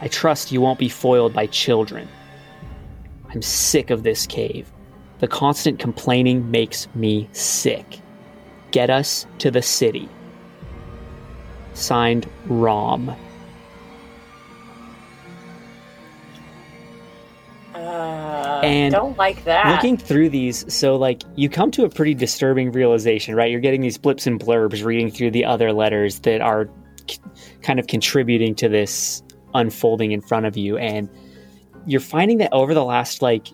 I trust you won't be foiled by children. I'm sick of this cave. The constant complaining makes me sick. Get us to the city." Signed, Rom. Uh, And don't like that. looking through these so like you come to a pretty disturbing realization right you're getting these blips and blurbs reading through the other letters that are c- kind of contributing to this unfolding in front of you and you're finding that over the last like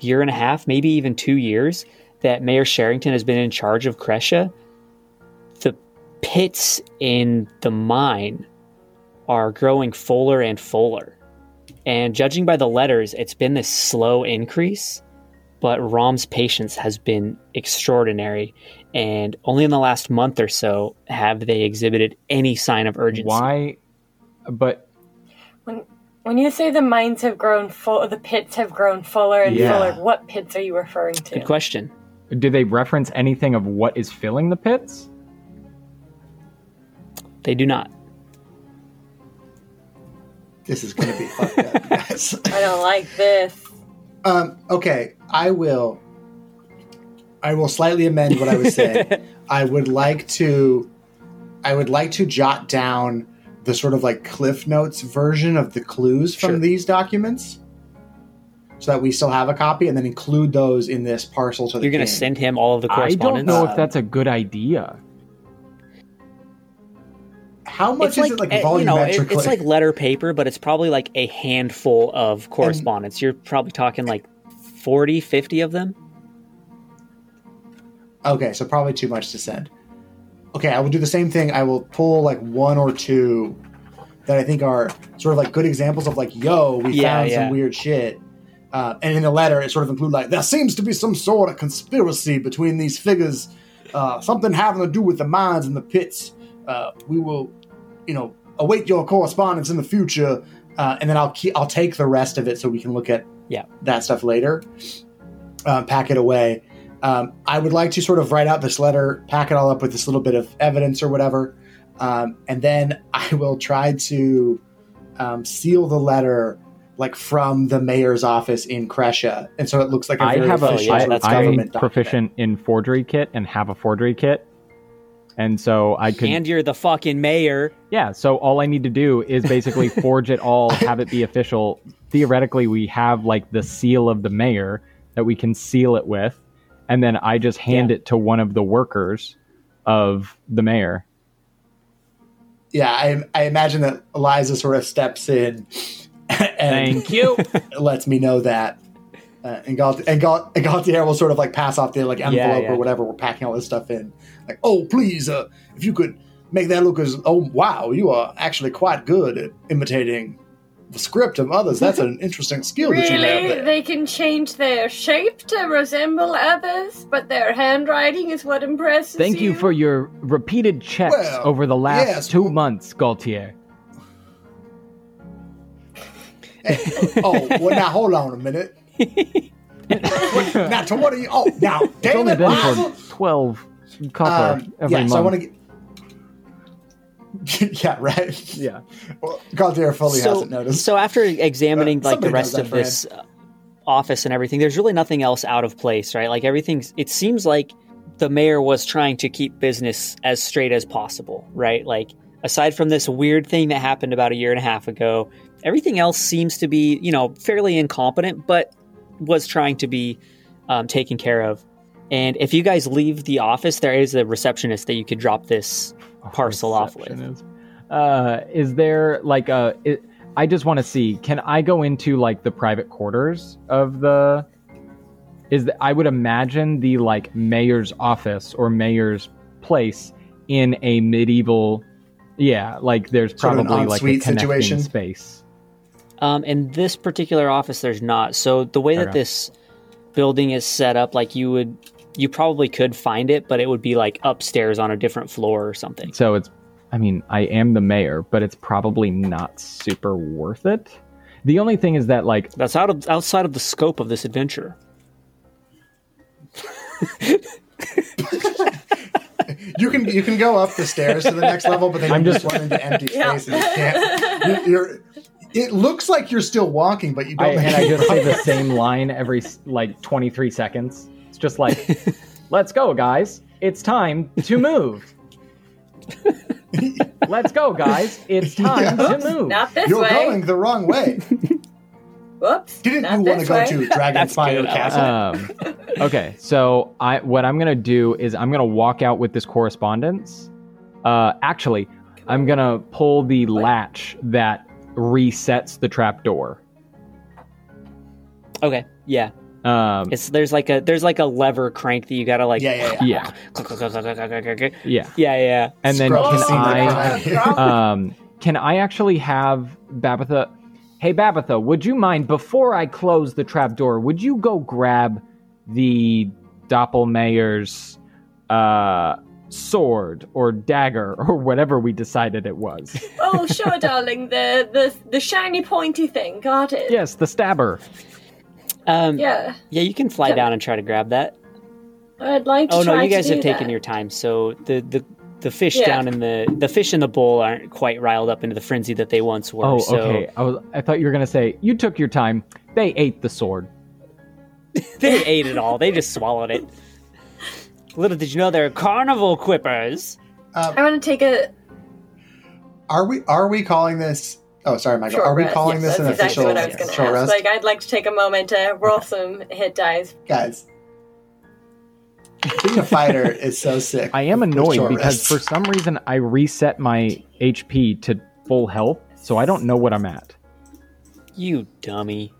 year and a half maybe even two years that mayor sherrington has been in charge of Kresha, the pits in the mine are growing fuller and fuller and judging by the letters, it's been this slow increase, but Rom's patience has been extraordinary. And only in the last month or so have they exhibited any sign of urgency. Why? But when you say the mines have grown full, the pits have grown fuller and Yeah. fuller. What pits are you referring to? Good question. do they reference anything of what is filling the pits? They do not. This is going to be fucked up, guys. I don't like this. Um, okay, I will. I will slightly amend what I was saying. I would like to. I would like to jot down the sort of like Cliff Notes version of the clues from Sure. these documents, so that we still have a copy, and then include those in this parcel to You're going to send him all of the correspondence? I don't know Uh, if that's a good idea. How much it's is like, it like eh, you know, it- volumetrically? it's like letter paper, but it's probably like a handful of correspondence. You're probably talking like 40, 50 of them. Okay, so probably too much to send. Okay, I will do the same thing. I will pull like one or two that I think are sort of like good examples of like, yo, we Yeah, found yeah. some weird shit. Uh, and in the letter, it sort of include like, there seems to be some sort of conspiracy between these figures, uh, something having to do with the mines and the pits. Uh, we will, you know, await your correspondence in the future, uh, and then I'll keep, I'll take the rest of it so we can look at Yeah. that stuff later. Uh, pack it away. Um, I would like to sort of write out this letter, pack it all up with this little bit of evidence or whatever, um, and then I will try to um, seal the letter like from the mayor's office in Kresha, and so it looks like a I very have a official yeah, sort of that's I government am document. proficient in forgery kit and have a forgery kit, and so I could And you're the fucking mayor. Yeah, so all I need to do is basically forge it all, have it be official. Theoretically, we have like the seal of the mayor that we can seal it with, and then I just hand Yeah. it to one of the workers of the mayor. Yeah, I, I imagine that Eliza sort of steps in and Thank you. lets me know that. Uh, and Galt- and, Galt- and Gaultier will sort of like pass off the like envelope yeah. or whatever we're packing all this stuff in. Like, oh please, uh, if you could make that look as oh wow, you are actually quite good at imitating the script of others. That's an interesting skill that you have Really? there. They can change their shape to resemble others, but their handwriting is what impresses Thank you for your repeated checks Well, over the last yes, two well- months, Gaultier. oh well, now hold on a minute. now to what are you? Oh, now It's damn only it, been Liza! for twelve copper Um, every yeah, month. so I want to get. yeah, right. yeah. Well, Gaultier fully so, hasn't noticed. so after examining Uh, like the rest of this uh, office and everything, there's really nothing else out of place, right? Like everything's. It seems like the mayor was trying to keep business as straight as possible, right? Like aside from this weird thing that happened about a year and a half ago, everything else seems to be, you know, fairly incompetent, but was trying to be um, taken care of. And if you guys leave the office, there is a receptionist that you could drop this parcel off with. Receptionist. Uh, is there like a? It, I just want to see. Can I go into like the private quarters of the? Is that I would imagine the like mayor's office or mayor's place in a medieval. Yeah, like there's Sort of probably like a ensuite connecting situation? space. Um, in this particular office, there's not. So the way that Okay. this building is set up, like you would, you probably could find it, but it would be like upstairs on a different floor or something. So it's, I mean, I am the mayor, but it's probably not super worth it. The only thing is that, like, That's out of outside of the scope of this adventure. You can you can go up the stairs to the next level, but then I'm you just- just run into empty Yeah. spaces. You can't. You're, you're- it looks like you're still walking, but you don't. I, make and I just say the same line every like 23 seconds. It's just like, let's go, guys. It's time to move. let's go, guys. It's time to move. Not this You're way. going the wrong way. Whoops. Didn't not you want to go way. to Dragon That's Spire good, Alex. Castle? Um, okay, so I what I'm gonna do is I'm gonna walk out with this correspondence. Uh, actually, I'm gonna pull the latch that resets the trap door. Okay, yeah. Um, It's there's like a there's like a lever crank that you gotta like yeah, yeah, yeah. yeah, yeah. yeah yeah. And then can I? right behind you. um, can I actually have Babatha? Hey, Babatha, would you mind before I close the trap door? Would you go grab the Doppelmayer's uh, sword or dagger or whatever we decided it was? Oh, sure, darling. The the the shiny pointy thing. Got it. yes, the stabber. Um, yeah. Yeah. you can fly down and try to grab that. I'd like to Oh no, you guys have taken that. your time. So the the the fish Yeah. down in the the fish in the bowl aren't quite riled up into the frenzy that they once were. Oh, so okay. I was. I thought you were gonna say you took your time. They ate the sword. they ate it all. They just swallowed it. Little did you know they're carnival quippers. I want to take a Are we are we calling this? Oh, sorry, Michael. short Are we rest. calling Yes, this an that's exactly official what I was going to short ask. rest, Like, I'd like to take a moment to roll some hit dice. guys? Being a fighter is so sick. I am annoyed because rests. for some reason I reset my HP to full health, so I don't know what I'm at. You dummy.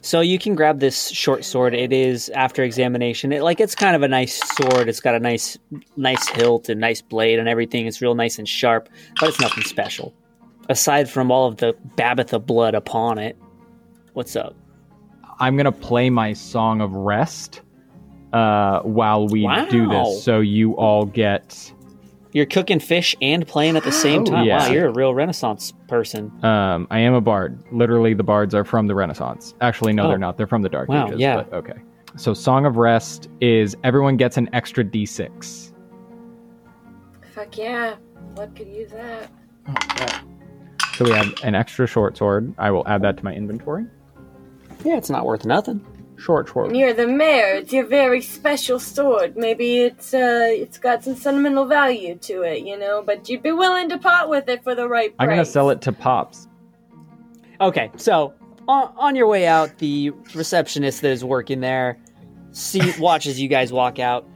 So you can grab this short sword. It is after examination. It like it's kind of a nice sword. It's got a nice nice hilt and nice blade and everything. It's real nice and sharp, but it's nothing special. Aside from all of the Babatha blood upon it. What's up? I'm gonna play my song of rest uh, while we do this, so you all get. You're cooking fish and playing at the same Oh, time. yeah. Wow, you're a real renaissance person. Um, I am a bard. Literally, the bards are from the Renaissance. Actually, no, Oh. they're not. They're from the Dark Wow, Ages. yeah. But okay. So, song of rest is everyone gets an extra d6. Fuck yeah. What could you use that? Oh, yeah. So we have an extra short sword. I will add that to my inventory. Yeah, it's not worth nothing. Short sword. You're the mayor. It's your very special sword. Maybe it's uh, it's got some sentimental value to it, you know. But you'd be willing to part with it for the right price. I'm gonna sell it to Pops. Okay, so on, on your way out, the receptionist that is working there see watches you guys walk out.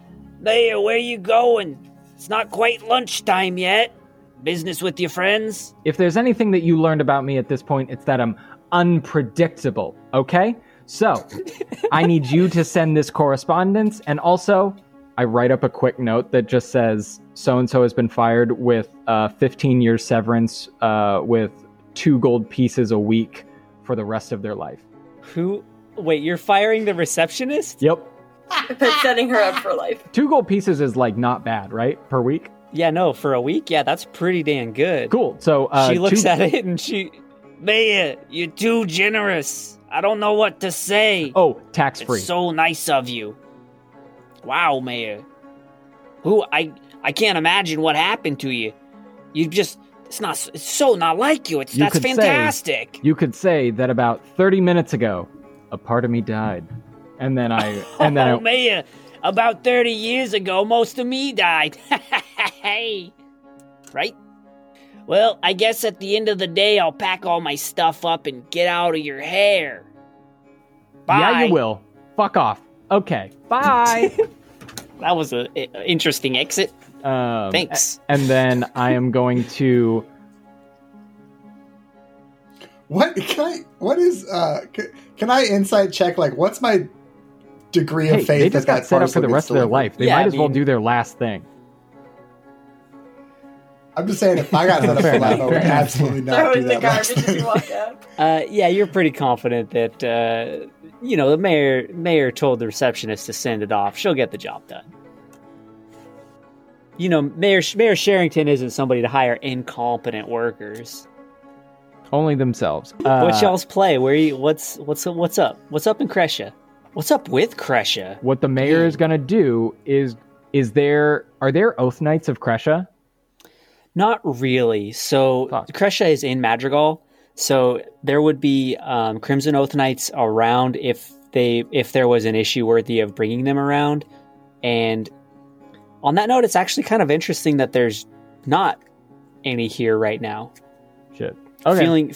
There, where you going? It's not quite lunchtime yet. Business with your friends? If there's anything that you learned about me at this point, it's that I'm unpredictable, okay? So, I need you to send this correspondence, and also, I write up a quick note that just says so and so has been fired with uh, 15 years severance uh, with two gold pieces a week for the rest of their life. Who? Wait, you're firing the receptionist? Yep. But setting her up for life. Two gold pieces is like not bad, right? Per week? Yeah, no, for a week? Yeah, that's pretty damn good. Cool. So, uh, she looks two- at it and she. Mayor, you're too generous. I don't know what to say. Oh, tax free. So nice of you. Wow, Mayor. Who I I can't imagine what happened to you. You just it's not it's so not like you. It's You that's could say- fantastic. you could say that about 30 minutes ago, a part of me died. And then I, and then oh, I, Mayor, About 30 years ago, most of me died. hey. Right? Well, I guess at the end of the day, I'll pack all my stuff up and get out of your hair. Bye. Yeah, you will. Fuck off. Okay. Bye. That was an interesting exit. um, Thanks. And then I am going to. What can I? What is? uh Can, can I insight check? Like, what's my degree Hey, of faith they just that got set up for the rest of their life. They Yeah, might I as well do their last thing. I'm just saying, if I got set up Fair for life, I would absolutely not Throw do in the that. last garbage you thing. walk out. Uh, yeah, you're pretty confident that uh, you know the mayor. Mayor told the receptionist to send it off. She'll get the job done. You know, Mayor Mayor Sherrington isn't somebody to hire incompetent workers. Only themselves. Uh, What's y'all's play? Where you? What's what's what's up? What's up in Crescia? What's up with Kresha? what the mayor is going to do is is there are there oath knights of Kresha? Not really. So Fuck. Crescia is in Madrigal, so there would be um, Crimson Oath Knights around if they if there was an issue worthy of bringing them around. And on that note, it's actually kind of interesting that there's not any here right now. Shit. Okay. Feeling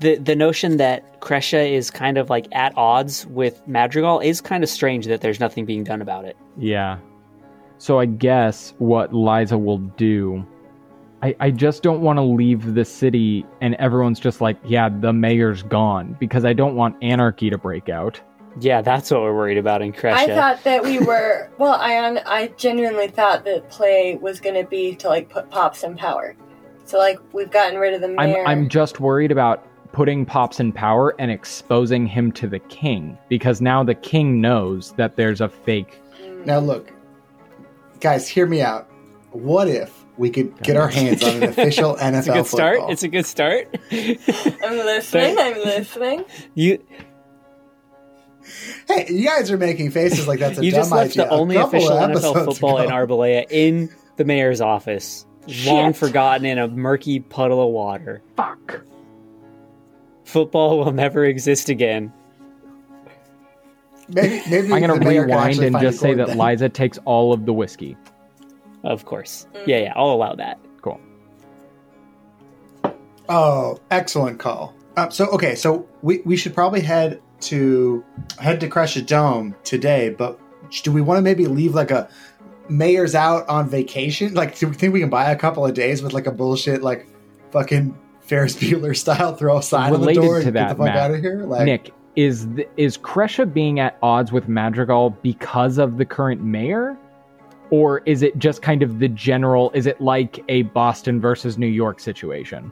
the the notion that Kresha is kind of like at odds with Madrigal is kind of strange that there's nothing being done about it. Yeah. So I guess what Liza will do. I, I just don't want to leave the city and everyone's just like, yeah, the mayor's gone because I don't want anarchy to break out. Yeah, that's what we're worried about in Cresha. I thought that we were. Well, I I genuinely thought that play was going to be to like put pops in power. So like we've gotten rid of the I'm mayor. I'm just worried about putting Pops in power and exposing him to the king because now the king knows that there's a fake. Now, look, guys, hear me out. What if we could get our hands on an official NFL it's a good start. football? It's a good start. I'm listening. I'm listening. you hey, you guys are making faces like that's a you dumb just left idea. the only official of NFL episodes football in ago. Arbalea in the mayor's office, long forgotten in a murky puddle of water. Fuck. Football will never exist again. Maybe, maybe I'm gonna the mayor can rewind and just say that quarterback. Liza takes all of the whiskey. Of course. Yeah, yeah, I'll allow that. Cool. Oh, excellent call. Uh, so okay, so we, we should probably head to head to Crescia Dome today, but do we want to maybe leave like a mayor's out on vacation? Like, do we think we can buy a couple of days with like a bullshit like fucking Ferris Bueller style throw a sign on the door to and that, get the fuck Matt, out of here? Like, Nick, is th- is Crescia being at odds with Madrigal because of the current mayor? Or is it just kind of the general is it like a Boston versus New York situation?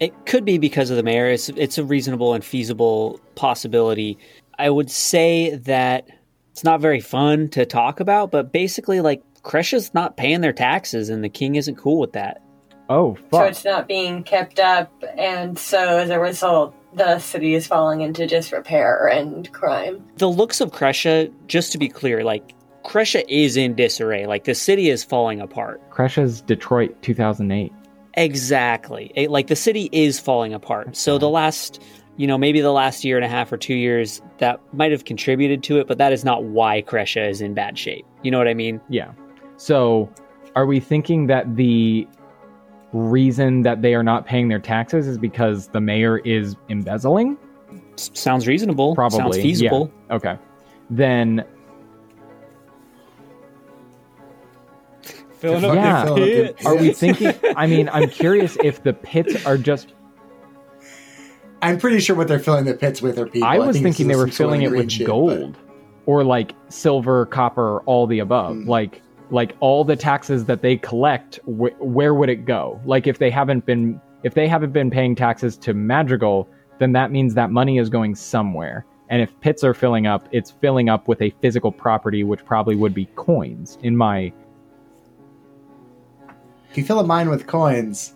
It could be because of the mayor. It's it's a reasonable and feasible possibility. I would say that it's not very fun to talk about, but basically, like Kresha's not paying their taxes, and the king isn't cool with that. Oh So it's not being kept up, and so as a result, the city is falling into disrepair and crime. The looks of Crescia, just to be clear, like Crescia is in disarray. Like the city is falling apart. Crescia's Detroit 2008. Exactly. It- like the city is falling apart. So the last, you know, maybe the last year and a half or two years that might have contributed to it, but that is not why Crescia is in bad shape. You know what I mean? Yeah. So, are we thinking that the reason that they are not paying their taxes is because the mayor is embezzling? Sounds reasonable. Probably. Sounds feasible. Yeah. Okay. Then Filling up- Yeah. filling up your are we thinking I mean, I'm curious if the pits are just I'm pretty sure what they're filling the pits with are people. I was think thinking they were filling it with shit, gold or like silver, copper, all the above. Hmm. Like like all the taxes that they collect, wh- where would it go? Like if they haven't been if they haven't been paying taxes to Madrigal, then that means that money is going somewhere. And if pits are filling up, it's filling up with a physical property, which probably would be coins. In my If you fill a mine with coins,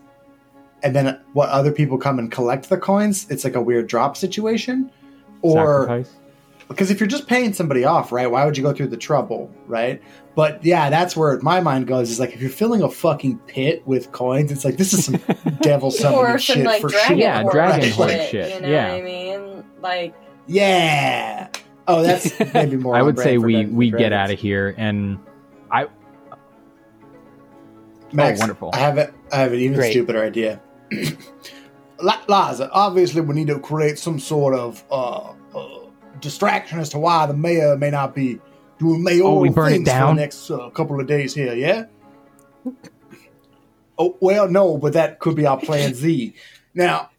and then what other people come and collect the coins, it's like a weird drop situation. Or sacrifice, because if you're just paying somebody off, right? Why would you go through the trouble, right? But yeah, that's where my mind goes. Is like if you're filling a fucking pit with coins, it's like this is some devil or summoning some shit like for dragon sure. Yeah, horror dragon shit, shit, You know yeah. what I mean? Like Yeah, Oh, that's maybe more. I would say we we get out of here, and I Max, Oh, wonderful. I have, a, I have an even Great. stupider idea. Liza, obviously we need to create some sort of uh, distraction as to why the mayor may not be doing mayoral Oh, we burn it things for the next uh, couple of days here, yeah? oh, well, no, but that could be our plan Z. Now,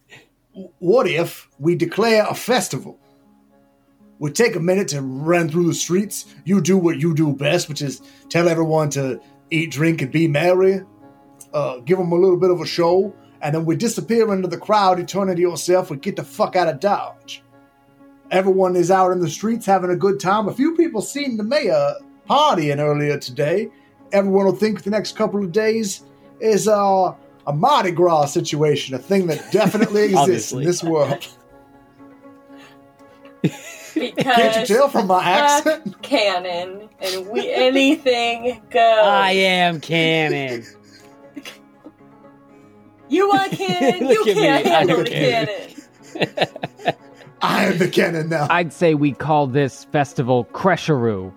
what if we declare a festival? We take a minute to run through the streets. You do what you do best, which is tell everyone to eat, drink, and be merry. Uh, give them a little bit of a show, and then we disappear into the crowd. Into yourself. We get the fuck out of Dodge. Everyone is out in the streets having a good time. A few people seen the mayor partying earlier today. Everyone will think the next couple of days is uh, a Mardi Gras situation, a thing that definitely exists in this world. Because Can't you tell from my accent? canon and we anything goes. I am canon. you want canon? Look you at me, can't I'm handle the canon. canon. I am the cannon now. I'd say we call this festival Cresharoo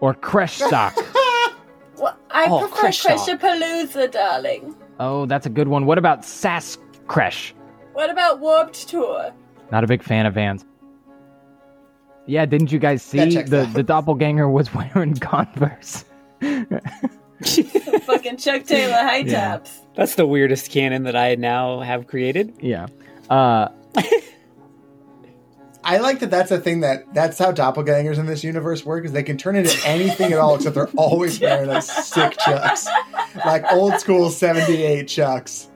or Creshstock. Well, I Oh, prefer Crash Talk. Crashapalooza, darling. oh, that's a good one. What about Sass Crash? What about Warped Tour? Not a big fan of Vans. Yeah, didn't you guys see the out. the doppelganger was wearing Converse? Fucking Chuck Taylor high Yeah. tops. That's the weirdest canon that I now have created. Yeah. Uh, I like that that's a thing that that's how doppelgangers in this universe work is they can turn into anything at all except they're always wearing like sick chucks. Like old school 78 chucks.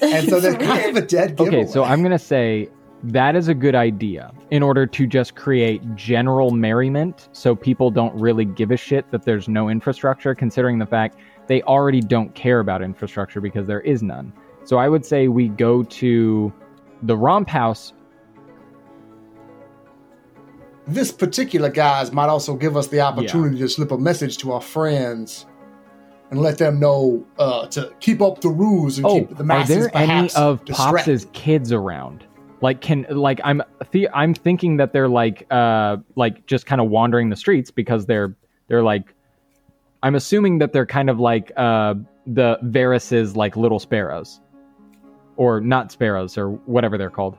And so they're kind of a dead giveaway. okay, so I'm gonna say that is a good idea in order to just create general merriment, so people don't really give a shit that there's no infrastructure, considering the fact they already don't care about infrastructure because there is none. So I would say we go to the Romp House. this particular guys might also give us the opportunity to slip a message to our friends and let them know uh, to keep up the rules and Oh, keep the masses. are there any of distracted. Pops's kids around? Like, can like I'm the, I'm thinking that they're like uh like just kind of wandering the streets because they're they're like I'm assuming that they're kind of like uh the Varys's like little sparrows, or not sparrows or whatever they're called.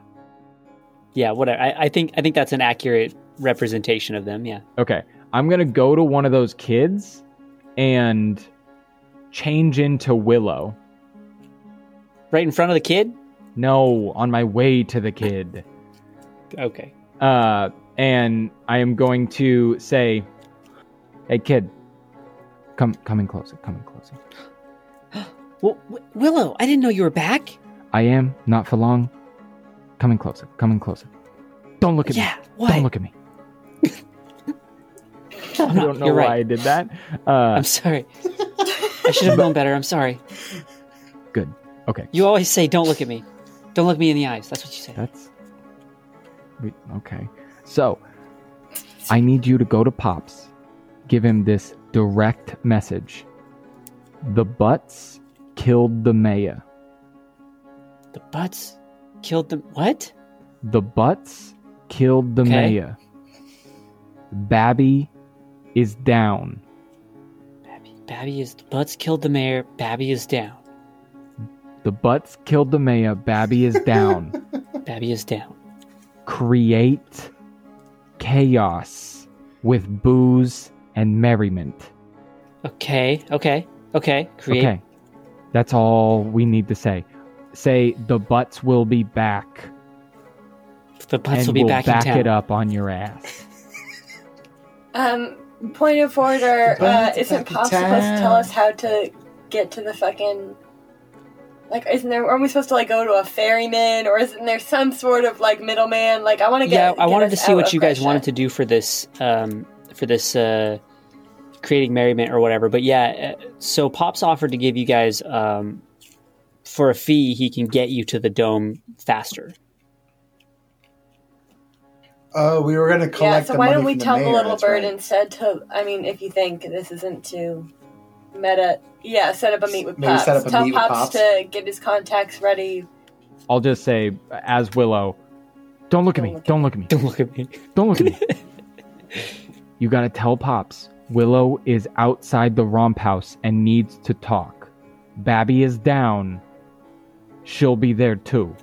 Yeah, whatever. I, I think I think that's an accurate representation of them. Yeah. Okay, I'm gonna go to one of those kids and change into Willow. Right in front of the kid. No, on my way to the kid. Okay. uh, and I am going to say, "Hey, kid, come, come in closer, come in closer." Well, w- Willow, I didn't know you were back. I am not for long. Coming closer, coming closer. Don't look at Yeah. me. What? Don't look at me. I don't know you're why right. I did that. Uh, I'm sorry. I should have known better. I'm sorry. good. Okay, You always say, "Don't look at me. Don't look me in the eyes." That's what you say. that's okay. So, I need you to go to Pops, give him this direct message. The butts killed the mayor. The butts killed the What? The butts killed the Okay. mayor. Babby is down. Babby, Babby is the butts killed the mayor. Babby is down. The butts killed the mayor. Babby is down. Babby is down. Create chaos with booze and merriment. Okay. Okay. Okay. Create. Okay. That's all we need to say. Say the butts will be back. The butts and will be we'll back, back in town. it up on your ass. Um, point of order, uh, isn't back in Pop supposed to tell us how to get to the fucking. Like, isn't there. Aren't we supposed to, like, go to a ferryman, or isn't there some sort of, like, middleman? Like, I want to get yeah, get. I get wanted to see what you guys Brescia. wanted to do for this, um, for this uh, creating merriment or whatever. But yeah, uh, so Pops offered to give you guys, um, for a fee, he can get you to the dome faster. Uh, we were going to collect. Yeah, so the why money don't we the tell the mayor, little bird right. instead to. I mean, if you think this isn't too meta. Yeah, set up a meet with Maybe Pops. set up a Tell meet with Pops, Pops. to get his contacts ready. I'll just say, as Willow, Don't look at me. Don't look at me. Don't look at me. Don't look at me. you gotta tell Pops. Willow is outside the romp house and needs to talk. Babby is down. She'll be there too.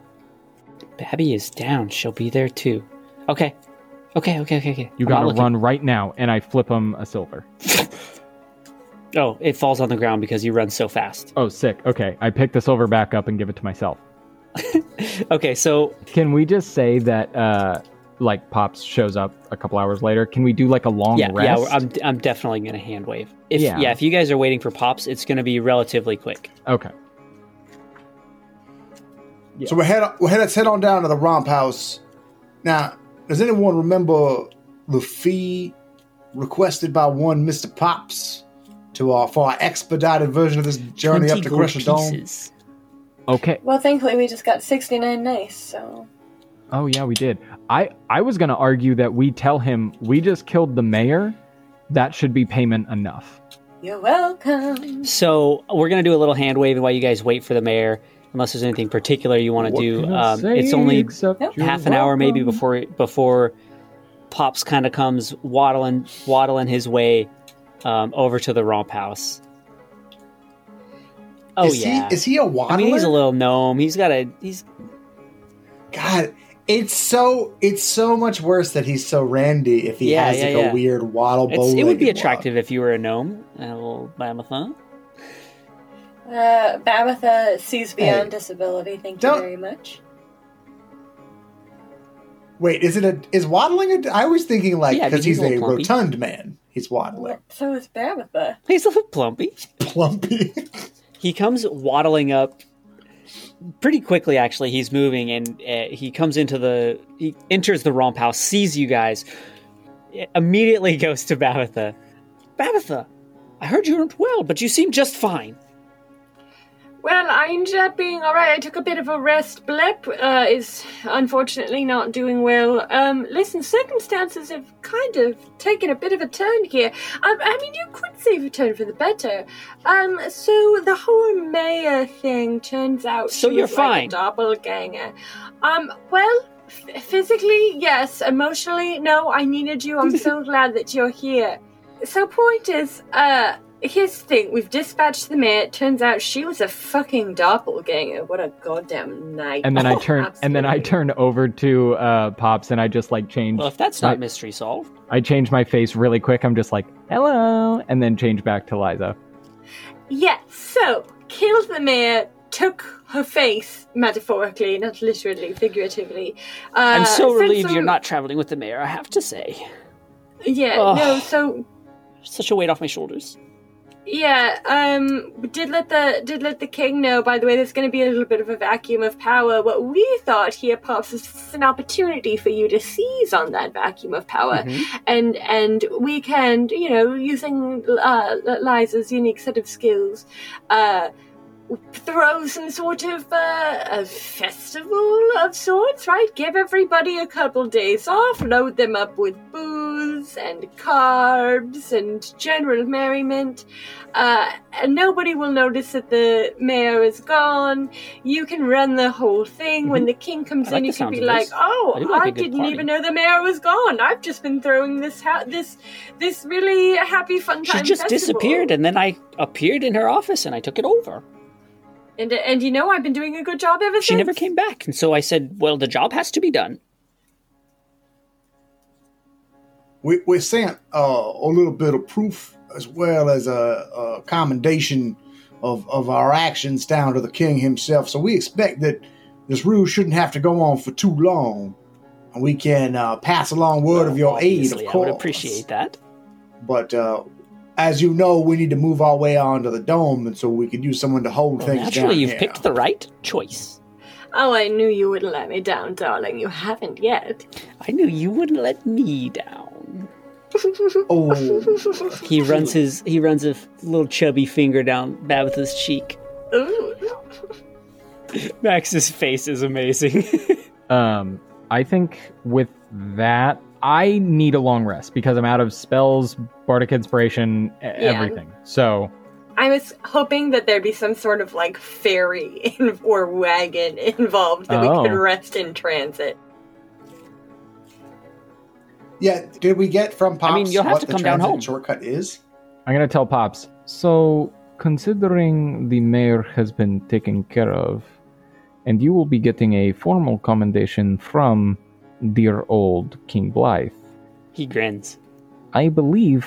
Babby is down. She'll be there too. Okay. Okay, okay, okay, okay. You I'm gotta not looking. run right now, and I flip him a silver. Oh, it falls on the ground because you run so fast. Oh, sick. Okay, I pick the silver back up and give it to myself. Okay, so Can we just say that, uh, like Pops shows up a couple hours later? Can we do like a long yeah, rest? yeah, I'm, I'm definitely gonna hand wave. If Yeah. yeah. if you guys are waiting for pops, it's gonna be relatively quick. Okay. So we're head we're head let's head on down to the romp house. Now, does anyone remember the fee requested by one Mister Pops to uh, for our expedited version of this journey up to gold Crescent Dome? Okay. Well, thankfully we just got 69 nice, so. Oh yeah, we did. I I was gonna argue that we tell him we just killed the mayor. That should be payment enough. You're welcome. So we're gonna do a little hand waving while you guys wait for the mayor. Unless there's anything particular you want to do, um, it's only except Nope. half an hour maybe before before pops kind of comes waddling waddling his way um, over to the romp house. Oh is yeah, he is he a waddler? I mean he's a little gnome. He's got a he's God, it's so it's so much worse that he's so randy if he Yeah, has yeah, like yeah. a weird waddle. it's, it would be bow-legged attractive if you were a gnome, a little mammoth. Uh, Babatha sees beyond Hey. disability. Thank you Don't- very much. Wait, is it a is waddling? A, I was thinking like Yeah, because he's he's a a rotund man. He's waddling. So is Babatha. He's a little plumpy. Plumpy. He comes waddling up pretty quickly. Actually, he's moving, and uh, he comes into the he enters the romp house, sees you guys, immediately goes to Babatha. Babatha, I heard you weren't well, but you seem just fine. Well, I ended up being alright. I took a bit of a rest. Blep uh, is unfortunately not doing well. Um, listen, circumstances have kind of taken a bit of a turn here. Um, I mean, you could say a turn for the better. Um, so the whole mayor thing turns out So you're was like fine. a doppelganger. Um, well, f- physically, yes. Emotionally, no. I needed you. I'm so glad that you're here. So, point is, uh, here's the thing. We've dispatched the mayor. It turns out she was a fucking doppelganger. What a goddamn night. And then I turn and then I Absolutely. turn over to uh, Pops and I just like change. Well, if that's not Right. mystery solved, I change my face really quick. I'm just like hello, and then change back to Liza. Yeah, so, killed the mayor, took her face, metaphorically, not literally, figuratively. Uh, I'm so relieved some- you're not traveling with the mayor. I have to say, Yeah, Ugh. no, so such a weight off my shoulders. Yeah, um, did let the did let the king know. By the way, there's going to be a little bit of a vacuum of power. What we thought here, pops, is an opportunity for you to seize on that vacuum of power, Mhm. and and we can, you know, using uh, Liza's unique set of skills, uh, throw some sort of uh, a festival of sorts, right? Give everybody a couple days off, load them up with booze and carbs and general merriment. Uh, and nobody will notice that the mayor is gone. You can run the whole thing. When the king comes Mm-hmm. I in, you can be like, this. "Oh, I like I, didn't party." even know the mayor was gone. I've just been throwing this ha- this this really happy fun time." She just festival." disappeared, and then I appeared in her office, and I took it over. And and you know I've been doing a good job ever since. She never came back, and so I said, "Well, the job has to be done." we, we sent uh, a little bit of proof as well as a, a commendation of, of our actions down to the king himself. So we expect that this ruse shouldn't have to go on for too long. And we can uh, pass along word of your aid, Obviously, of I would appreciate that. But uh, as you know, we need to move our way onto the dome, and so we could use someone to hold Well, things naturally, down you've here. picked the right choice. Oh, I knew you wouldn't let me down, darling. You haven't yet. I knew you wouldn't let me down. Oh, He runs his he runs a little chubby finger down Babatha's cheek. Max's face is amazing. Um, I think with that, I need a long rest because I'm out of spells, bardic inspiration, e- everything. So I was hoping that there'd be some sort of like ferry in, or wagon involved that we Oh. could rest in transit. Yeah, did we get from Pops I mean, you'll have what to the come down transit home. shortcut is? I'm gonna tell Pops. So, considering the mayor has been taken care of, and you will be getting a formal commendation from dear old King Blythe, He grins. I believe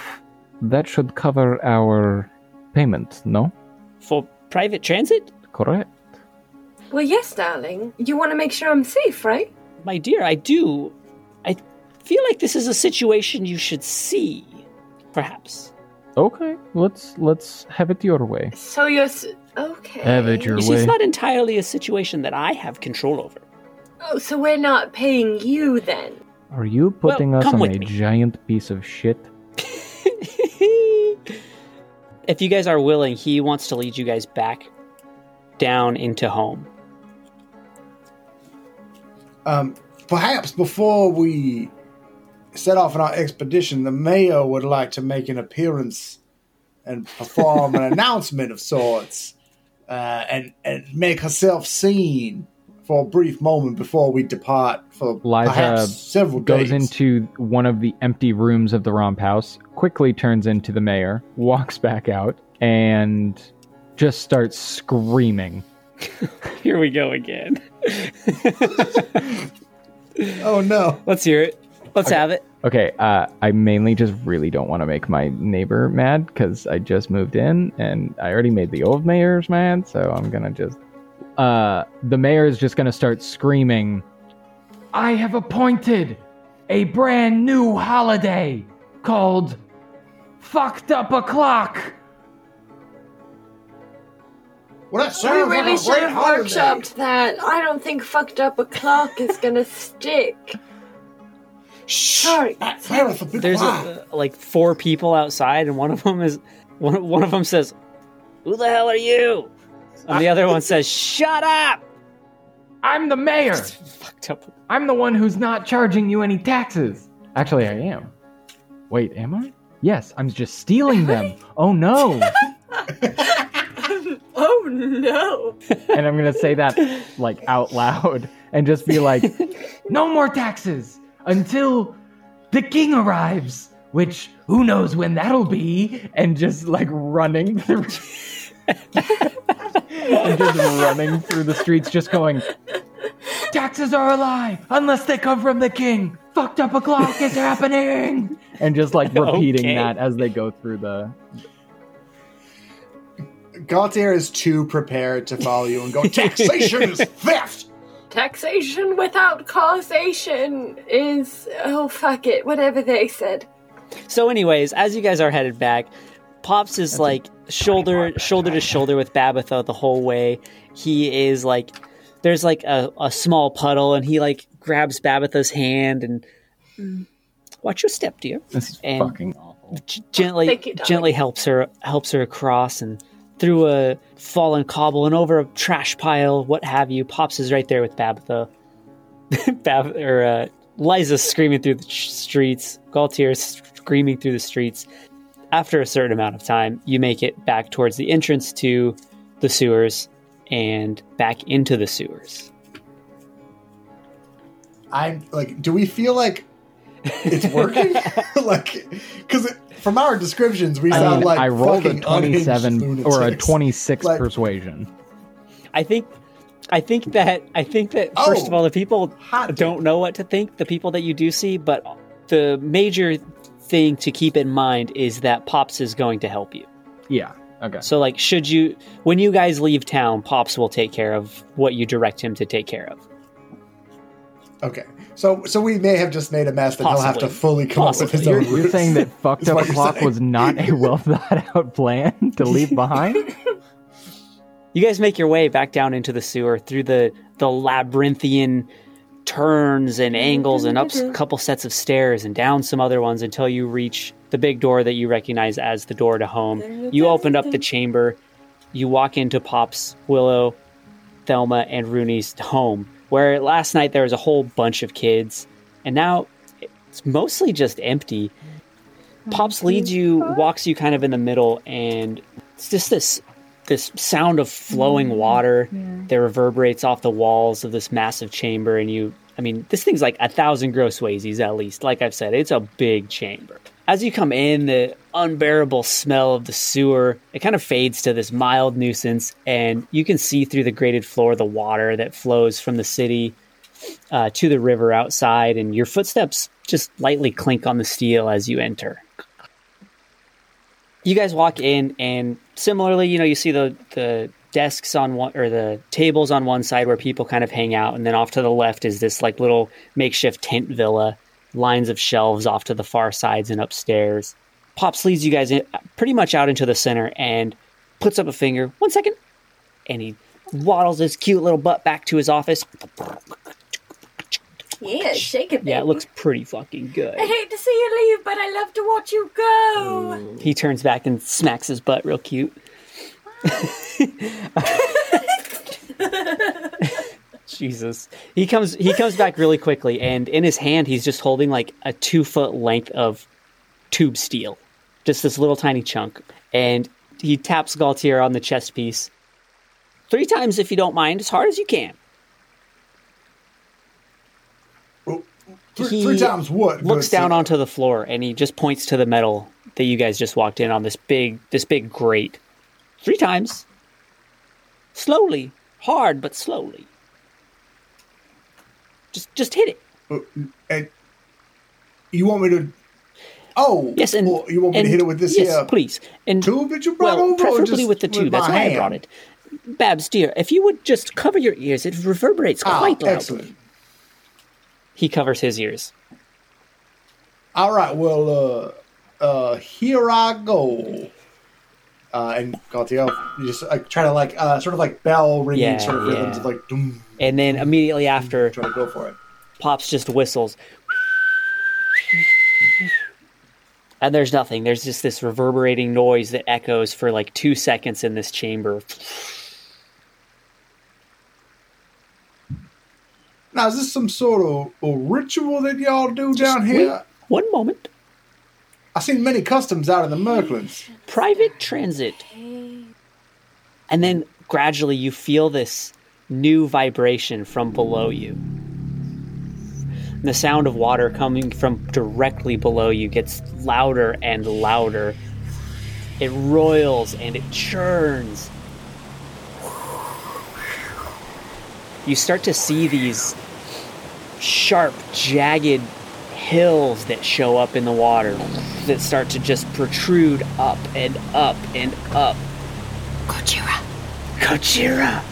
that should cover our payment, no? For private transit? Correct. Well, yes, darling. You want to make sure I'm safe, right? My dear, I do. I feel like this is a situation you should see. Perhaps. Okay, let's let's have it your way. So you're s- okay. Have it your You see, way. it's not entirely a situation that I have control over. Oh, so we're not paying you then? Are you putting Well, us on a me. giant piece of shit? if you guys are willing, he wants to lead you guys back down into home. Um, perhaps before we set off on our expedition, the mayor would like to make an appearance and perform an announcement of sorts, uh, and and make herself seen for a brief moment before we depart for Liza perhaps several Goes days. into one of the empty rooms of the romp house, quickly turns into the mayor, walks back out, and just starts screaming. Here we go again. oh no! Let's hear it. Let's have it. Okay, uh, I mainly just really don't want to make my neighbor mad because I just moved in and I already made the old mayors mad, so I'm gonna just. Uh, the mayor is just gonna start screaming, I have appointed a brand new holiday called Fucked Up O'Clock. Well, that We sounds really like a should great have holiday. workshopped that. I don't think fucked up a clock is gonna stick. Shh, Sorry. Farrah, be There's a, like four people outside, and one of them is one. One of them says, "Who the hell are you?" And the other one says, "Shut up!" I'm the mayor. Fucked up. I'm the one who's not charging you any taxes. Actually, I am. Wait, am I? Yes, I'm just stealing them. Oh no. Oh no! and I'm gonna say that like out loud and just be like, no more taxes until the king arrives, which who knows when that'll be, and just like running through. and just running through the streets, just going, taxes are a lie unless they come from the king. Fucked up o'clock is happening, and just like repeating Okay. that as they go through the. Gaultier is too prepared to follow you and go. Taxation is theft. Taxation without causation is oh fuck it, whatever they said. So, anyways, as you guys are headed back, Pops is like shoulder shoulder to shoulder with Babatha the whole way. He is like, there's like a, a small puddle, and he like grabs Babatha's hand and "Mm, watch your step, dear. This is And- fucking awful. G- gently you, gently helps her helps her across and through a fallen cobble and over a trash pile, what have you. Pops is right there with Babatha. Bab- or uh, Liza screaming through the ch- streets. Galtier screaming through the streets. After a certain amount of time, you make it back towards the entrance to the sewers and back into the sewers. I'm like, do we feel like it's working? like, because from our descriptions, we I sound mean, like I rolled a 27 or a 26 Like- persuasion. I think, I think that I think that first Oh, of all, the people don't know what to think. The people that you do see, but the major thing to keep in mind is that Pops is going to help you. Yeah. Okay. So, like, should you when you guys leave town, Pops will take care of what you direct him to take care of. Okay, so so we may have just made a mess that he'll have to fully come up with his Possibly. own. You're, you're routes. saying that fucked up what o'clock was not a well thought out plan to leave behind? You guys make your way back down into the sewer through the the labyrinthian turns and angles and up a couple sets of stairs and down some other ones until you reach the big door that you recognize as the door to home. You opened up the chamber. You walk into Pop's, Willow, Thelma, and Rooney's home, where last night there was a whole bunch of kids, and now it's mostly just empty. Pops leads you, walks you kind of in the middle, and it's just this this sound of flowing water that reverberates off the walls of this massive chamber, and you I mean, this thing's like a thousand gross wazies at least. Like I've said, it's a big chamber. As you come in, the unbearable smell of the sewer it kind of fades to this mild nuisance, and you can see through the grated floor the water that flows from the city uh, to the river outside, and your footsteps just lightly clink on the steel as you enter. You guys walk in, and similarly, you know, you see the the desks on one or the tables on one side where people kind of hang out, and then off to the left is this like little makeshift tent villa, lines of shelves off to the far sides and upstairs. Pops leads you guys in, pretty much out into the center and puts up a finger. One second, and he waddles his cute little butt back to his office. Yeah, shake it. Yeah, it looks pretty fucking good. I hate to see you leave, but I love to watch you go. He turns back and smacks his butt real cute. Jesus. He comes he comes back really quickly and in his hand he's just holding like a two foot length of tube steel. Just this little tiny chunk. And he taps Galtier on the chest piece. Three times if you don't mind, as hard as you can. Three, three times what? looks down onto the floor and he just points to the metal that you guys just walked in on this big this big grate. Three times. Slowly. Hard but slowly. Just just hit it. And you want me to? Oh, yes and, well, you want me and to hit it with this yes here? please. And tube that you brought well over, preferably with the tube that's my why i brought it. Babs dear if you would just cover your ears it reverberates Ah, quite loudly. excellent. He covers his ears All right, well, uh, uh, here I go. Uh, and Gautier you just like try to like uh, sort of like bell ringing Yeah, sort of rhythms of like doom, and then immediately after try to go for it. Pops just whistles. And there's nothing. There's just this reverberating noise that echoes for like two seconds in this chamber. Now, is this some sort of a ritual that y'all do down Wait here? one moment. I've seen many customs out in the Merklands. Private transit. And then gradually you feel this new vibration from below you. And the sound of water coming from directly below you gets louder and louder. It roils and it churns. You start to see these sharp, jagged hills that show up in the water that start to just protrude up and up and up. Gojira. Kachira!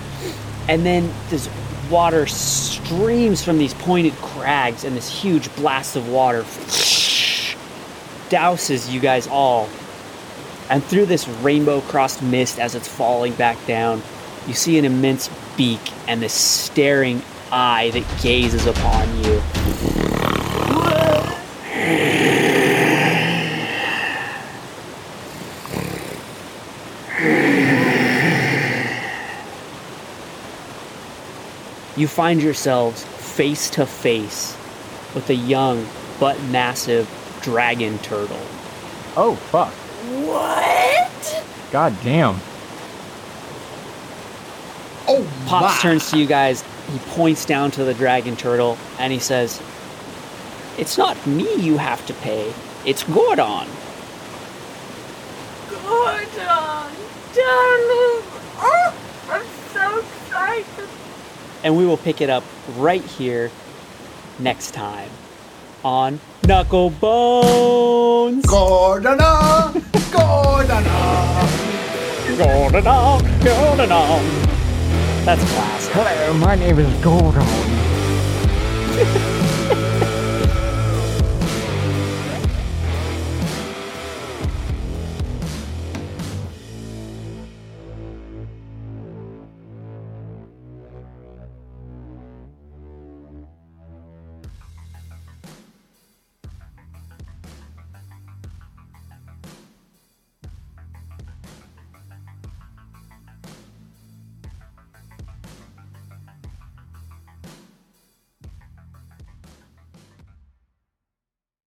And then this water streams from these pointed crags, and this huge blast of water douses you guys all. And through this rainbow crossed mist as it's falling back down, you see an immense beak and this staring eye that gazes upon you. you find yourselves face to face with a young but massive dragon turtle. Oh fuck! What? God damn! Oh, Pops my. turns to you guys, he points down to the dragon turtle, and he says, It's not me you have to pay, it's Gordon. Gordon, darling. Oh, I'm so excited. And we will pick it up right here next time on Knuckle Bones. Gordona, Gordona. Gordon, Gordon. That's class. Hello, my name is Gordon.